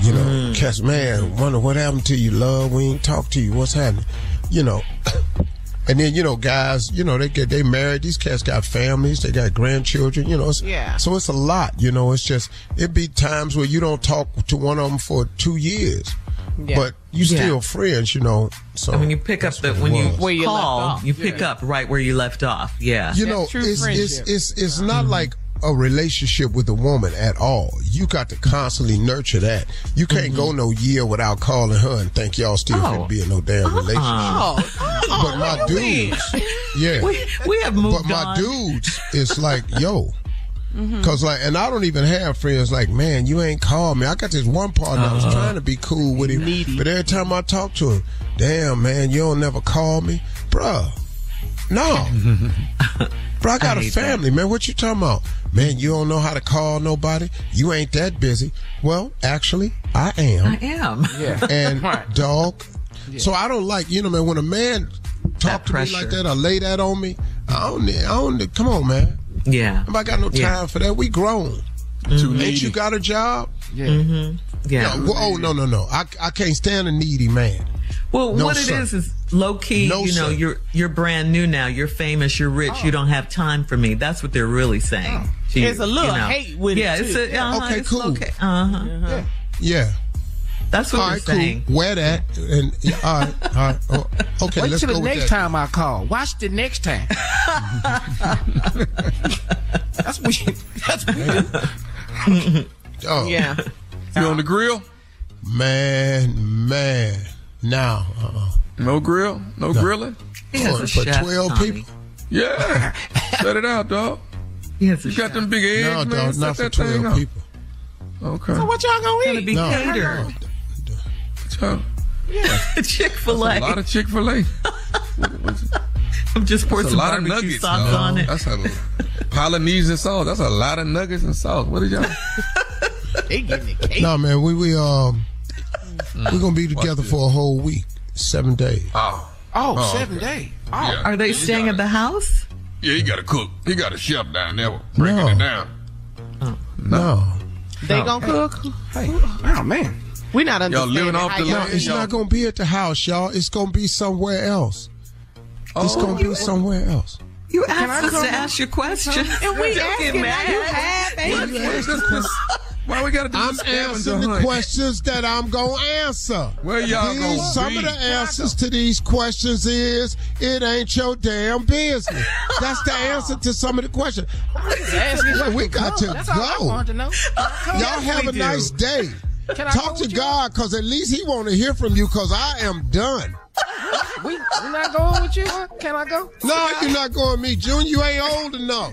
[SPEAKER 6] You know,
[SPEAKER 2] Mm.
[SPEAKER 6] cats, man, wonder what happened to you, love. We ain't talk to you. What's happening? You know, and then you know, guys, you know, they get they married. These cats got families. They got grandchildren. You know, it's,
[SPEAKER 2] Yeah.
[SPEAKER 6] So it's a lot. You know, it's just it be times where you don't talk to one of them for two years,
[SPEAKER 8] Yeah.
[SPEAKER 6] but you
[SPEAKER 8] Yeah.
[SPEAKER 6] still friends. You know, so
[SPEAKER 8] and when you pick up the when you
[SPEAKER 6] was.
[SPEAKER 2] Where you left
[SPEAKER 8] call,
[SPEAKER 2] off.
[SPEAKER 8] you pick
[SPEAKER 2] Yeah.
[SPEAKER 8] up right where you left off. Yeah,
[SPEAKER 6] you know,
[SPEAKER 2] true
[SPEAKER 6] it's, it's
[SPEAKER 2] friendship.
[SPEAKER 6] it's it's not like a relationship with a woman at all, you got to constantly nurture that. You can't go no year without calling her and think y'all still
[SPEAKER 8] Mm-hmm. Oh.
[SPEAKER 6] can be in no damn relationship.
[SPEAKER 8] Oh,
[SPEAKER 6] but my dudes, yeah,
[SPEAKER 8] we, we have moved
[SPEAKER 6] but my
[SPEAKER 8] on.
[SPEAKER 6] dudes, it's like yo.
[SPEAKER 8] Mhm.
[SPEAKER 6] Cause like, and I don't even have friends like, man, you ain't called me. I got this one partner. I was
[SPEAKER 8] Uh-huh.
[SPEAKER 6] trying to be cool with him, but every time I talk to him, damn man, you don't never call me, bruh. No, bro, I got
[SPEAKER 8] I
[SPEAKER 6] a
[SPEAKER 8] hate
[SPEAKER 6] family, man. What you talking about, man? You don't know how to call nobody. You ain't that busy. Well, actually, I am.
[SPEAKER 8] I am.
[SPEAKER 1] Yeah.
[SPEAKER 6] And
[SPEAKER 1] Right.
[SPEAKER 6] dog. So I don't like, you know, man. When a man talk to me like
[SPEAKER 8] pressure.
[SPEAKER 6] that or lay that on me, I don't. I don't. Come on, man.
[SPEAKER 8] Yeah.
[SPEAKER 6] Nobody got no time
[SPEAKER 8] Yeah.
[SPEAKER 6] for that. We grown.
[SPEAKER 9] Too
[SPEAKER 6] Ain't you got a job?
[SPEAKER 1] Yeah.
[SPEAKER 8] Mm-hmm. Yeah.
[SPEAKER 6] No, well, oh no no no! I I can't stand a needy man.
[SPEAKER 8] Well,
[SPEAKER 6] No,
[SPEAKER 8] what it
[SPEAKER 6] sir.
[SPEAKER 8] is is low key.
[SPEAKER 6] No,
[SPEAKER 8] you know,
[SPEAKER 6] sir.
[SPEAKER 8] you're you're brand new now. You're famous. You're rich. You don't have time for me. That's what they're really saying. to you,
[SPEAKER 2] It's a little
[SPEAKER 8] you know.
[SPEAKER 2] hate with it,
[SPEAKER 8] yeah,
[SPEAKER 2] too.
[SPEAKER 8] it's a, uh-huh,
[SPEAKER 6] Okay,
[SPEAKER 8] it's
[SPEAKER 6] cool.
[SPEAKER 8] Okay. Uh huh.
[SPEAKER 6] Yeah.
[SPEAKER 8] That's what
[SPEAKER 6] All
[SPEAKER 8] we're
[SPEAKER 6] right, cool.
[SPEAKER 8] saying.
[SPEAKER 6] Wear that and yeah, all right, all right. Oh, okay,
[SPEAKER 1] Wait
[SPEAKER 6] let's
[SPEAKER 1] till
[SPEAKER 6] go
[SPEAKER 1] the next
[SPEAKER 6] that.
[SPEAKER 1] time I call. Watch the next time. that's what you, that's what you do.
[SPEAKER 6] Oh,
[SPEAKER 2] Yeah.
[SPEAKER 9] You on the grill?
[SPEAKER 6] man, man. Now, uh-uh.
[SPEAKER 9] No grill? No, grilling?
[SPEAKER 8] He has
[SPEAKER 6] for,
[SPEAKER 8] a
[SPEAKER 6] for
[SPEAKER 8] chef,
[SPEAKER 6] twelve
[SPEAKER 8] Tommy.
[SPEAKER 6] people.
[SPEAKER 9] Yeah. Set it out, dog.
[SPEAKER 8] He has a
[SPEAKER 9] You got
[SPEAKER 8] chef.
[SPEAKER 9] them big eggs,
[SPEAKER 6] No,
[SPEAKER 9] man.
[SPEAKER 6] dog,
[SPEAKER 9] Set
[SPEAKER 6] not for
[SPEAKER 9] that thing
[SPEAKER 6] twelve
[SPEAKER 9] up.
[SPEAKER 6] people.
[SPEAKER 9] Okay.
[SPEAKER 2] So what y'all gonna
[SPEAKER 8] Gonna
[SPEAKER 2] eat?
[SPEAKER 8] be
[SPEAKER 6] No.
[SPEAKER 8] catered.
[SPEAKER 9] So,
[SPEAKER 8] Chick Fil
[SPEAKER 9] that's a lot of Chick Fil A.
[SPEAKER 8] I'm just pouring
[SPEAKER 9] That's a
[SPEAKER 8] some
[SPEAKER 9] lot of nuggets.
[SPEAKER 8] sauce
[SPEAKER 9] dog.
[SPEAKER 8] on it.
[SPEAKER 9] That's a Polynesian sauce. That's a lot of nuggets and sauce. What is y'all?
[SPEAKER 2] They getting it cake.
[SPEAKER 6] No, man, we we um we're gonna be together for a whole week, seven days.
[SPEAKER 9] Oh.
[SPEAKER 1] Oh,
[SPEAKER 9] Oh,
[SPEAKER 1] seven
[SPEAKER 9] okay.
[SPEAKER 1] days. Oh,
[SPEAKER 9] Yeah.
[SPEAKER 8] Are they
[SPEAKER 9] You
[SPEAKER 8] staying
[SPEAKER 9] gotta-
[SPEAKER 8] at the house?
[SPEAKER 9] Yeah, he got to cook. He got a chef down there breaking
[SPEAKER 6] No.
[SPEAKER 9] it down.
[SPEAKER 6] No,
[SPEAKER 2] They gonna cook?
[SPEAKER 1] hey, oh man.
[SPEAKER 2] We not
[SPEAKER 9] Y'all living off the land.
[SPEAKER 6] it's
[SPEAKER 9] y'all-
[SPEAKER 6] not gonna be at the house, y'all. It's gonna be somewhere else. It's
[SPEAKER 9] Oh.
[SPEAKER 6] gonna be somewhere else.
[SPEAKER 8] You
[SPEAKER 1] I
[SPEAKER 8] asked us to ask your question.
[SPEAKER 2] And we
[SPEAKER 8] Don't get
[SPEAKER 2] asking
[SPEAKER 8] mad.
[SPEAKER 2] you have answers.
[SPEAKER 9] Why we got to do this? I'm
[SPEAKER 6] answering the
[SPEAKER 9] hunt?
[SPEAKER 6] questions that I'm gonna answer.
[SPEAKER 9] Where y'all
[SPEAKER 6] These-
[SPEAKER 9] gonna
[SPEAKER 6] some
[SPEAKER 9] be?
[SPEAKER 6] of the answers to these questions is it ain't your damn business. That's the answer to some of the questions. We got to
[SPEAKER 1] That's all I
[SPEAKER 6] go.
[SPEAKER 1] want to know.
[SPEAKER 6] Y'all have a
[SPEAKER 8] do.
[SPEAKER 6] nice day.
[SPEAKER 1] Can I
[SPEAKER 6] Talk
[SPEAKER 1] go
[SPEAKER 6] to
[SPEAKER 1] with?
[SPEAKER 6] God, cause at least He want to hear from you. Cause I am done.
[SPEAKER 1] We, we not going with you? Huh? Can I go?
[SPEAKER 6] No, you're not going with me, June. You ain't old enough.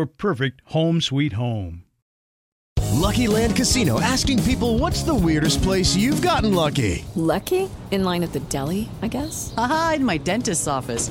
[SPEAKER 16] your perfect home sweet home.
[SPEAKER 17] Lucky Land Casino asking people what's the weirdest place you've gotten lucky?
[SPEAKER 18] Lucky? In line at the deli, I guess? Aha, in my dentist's office.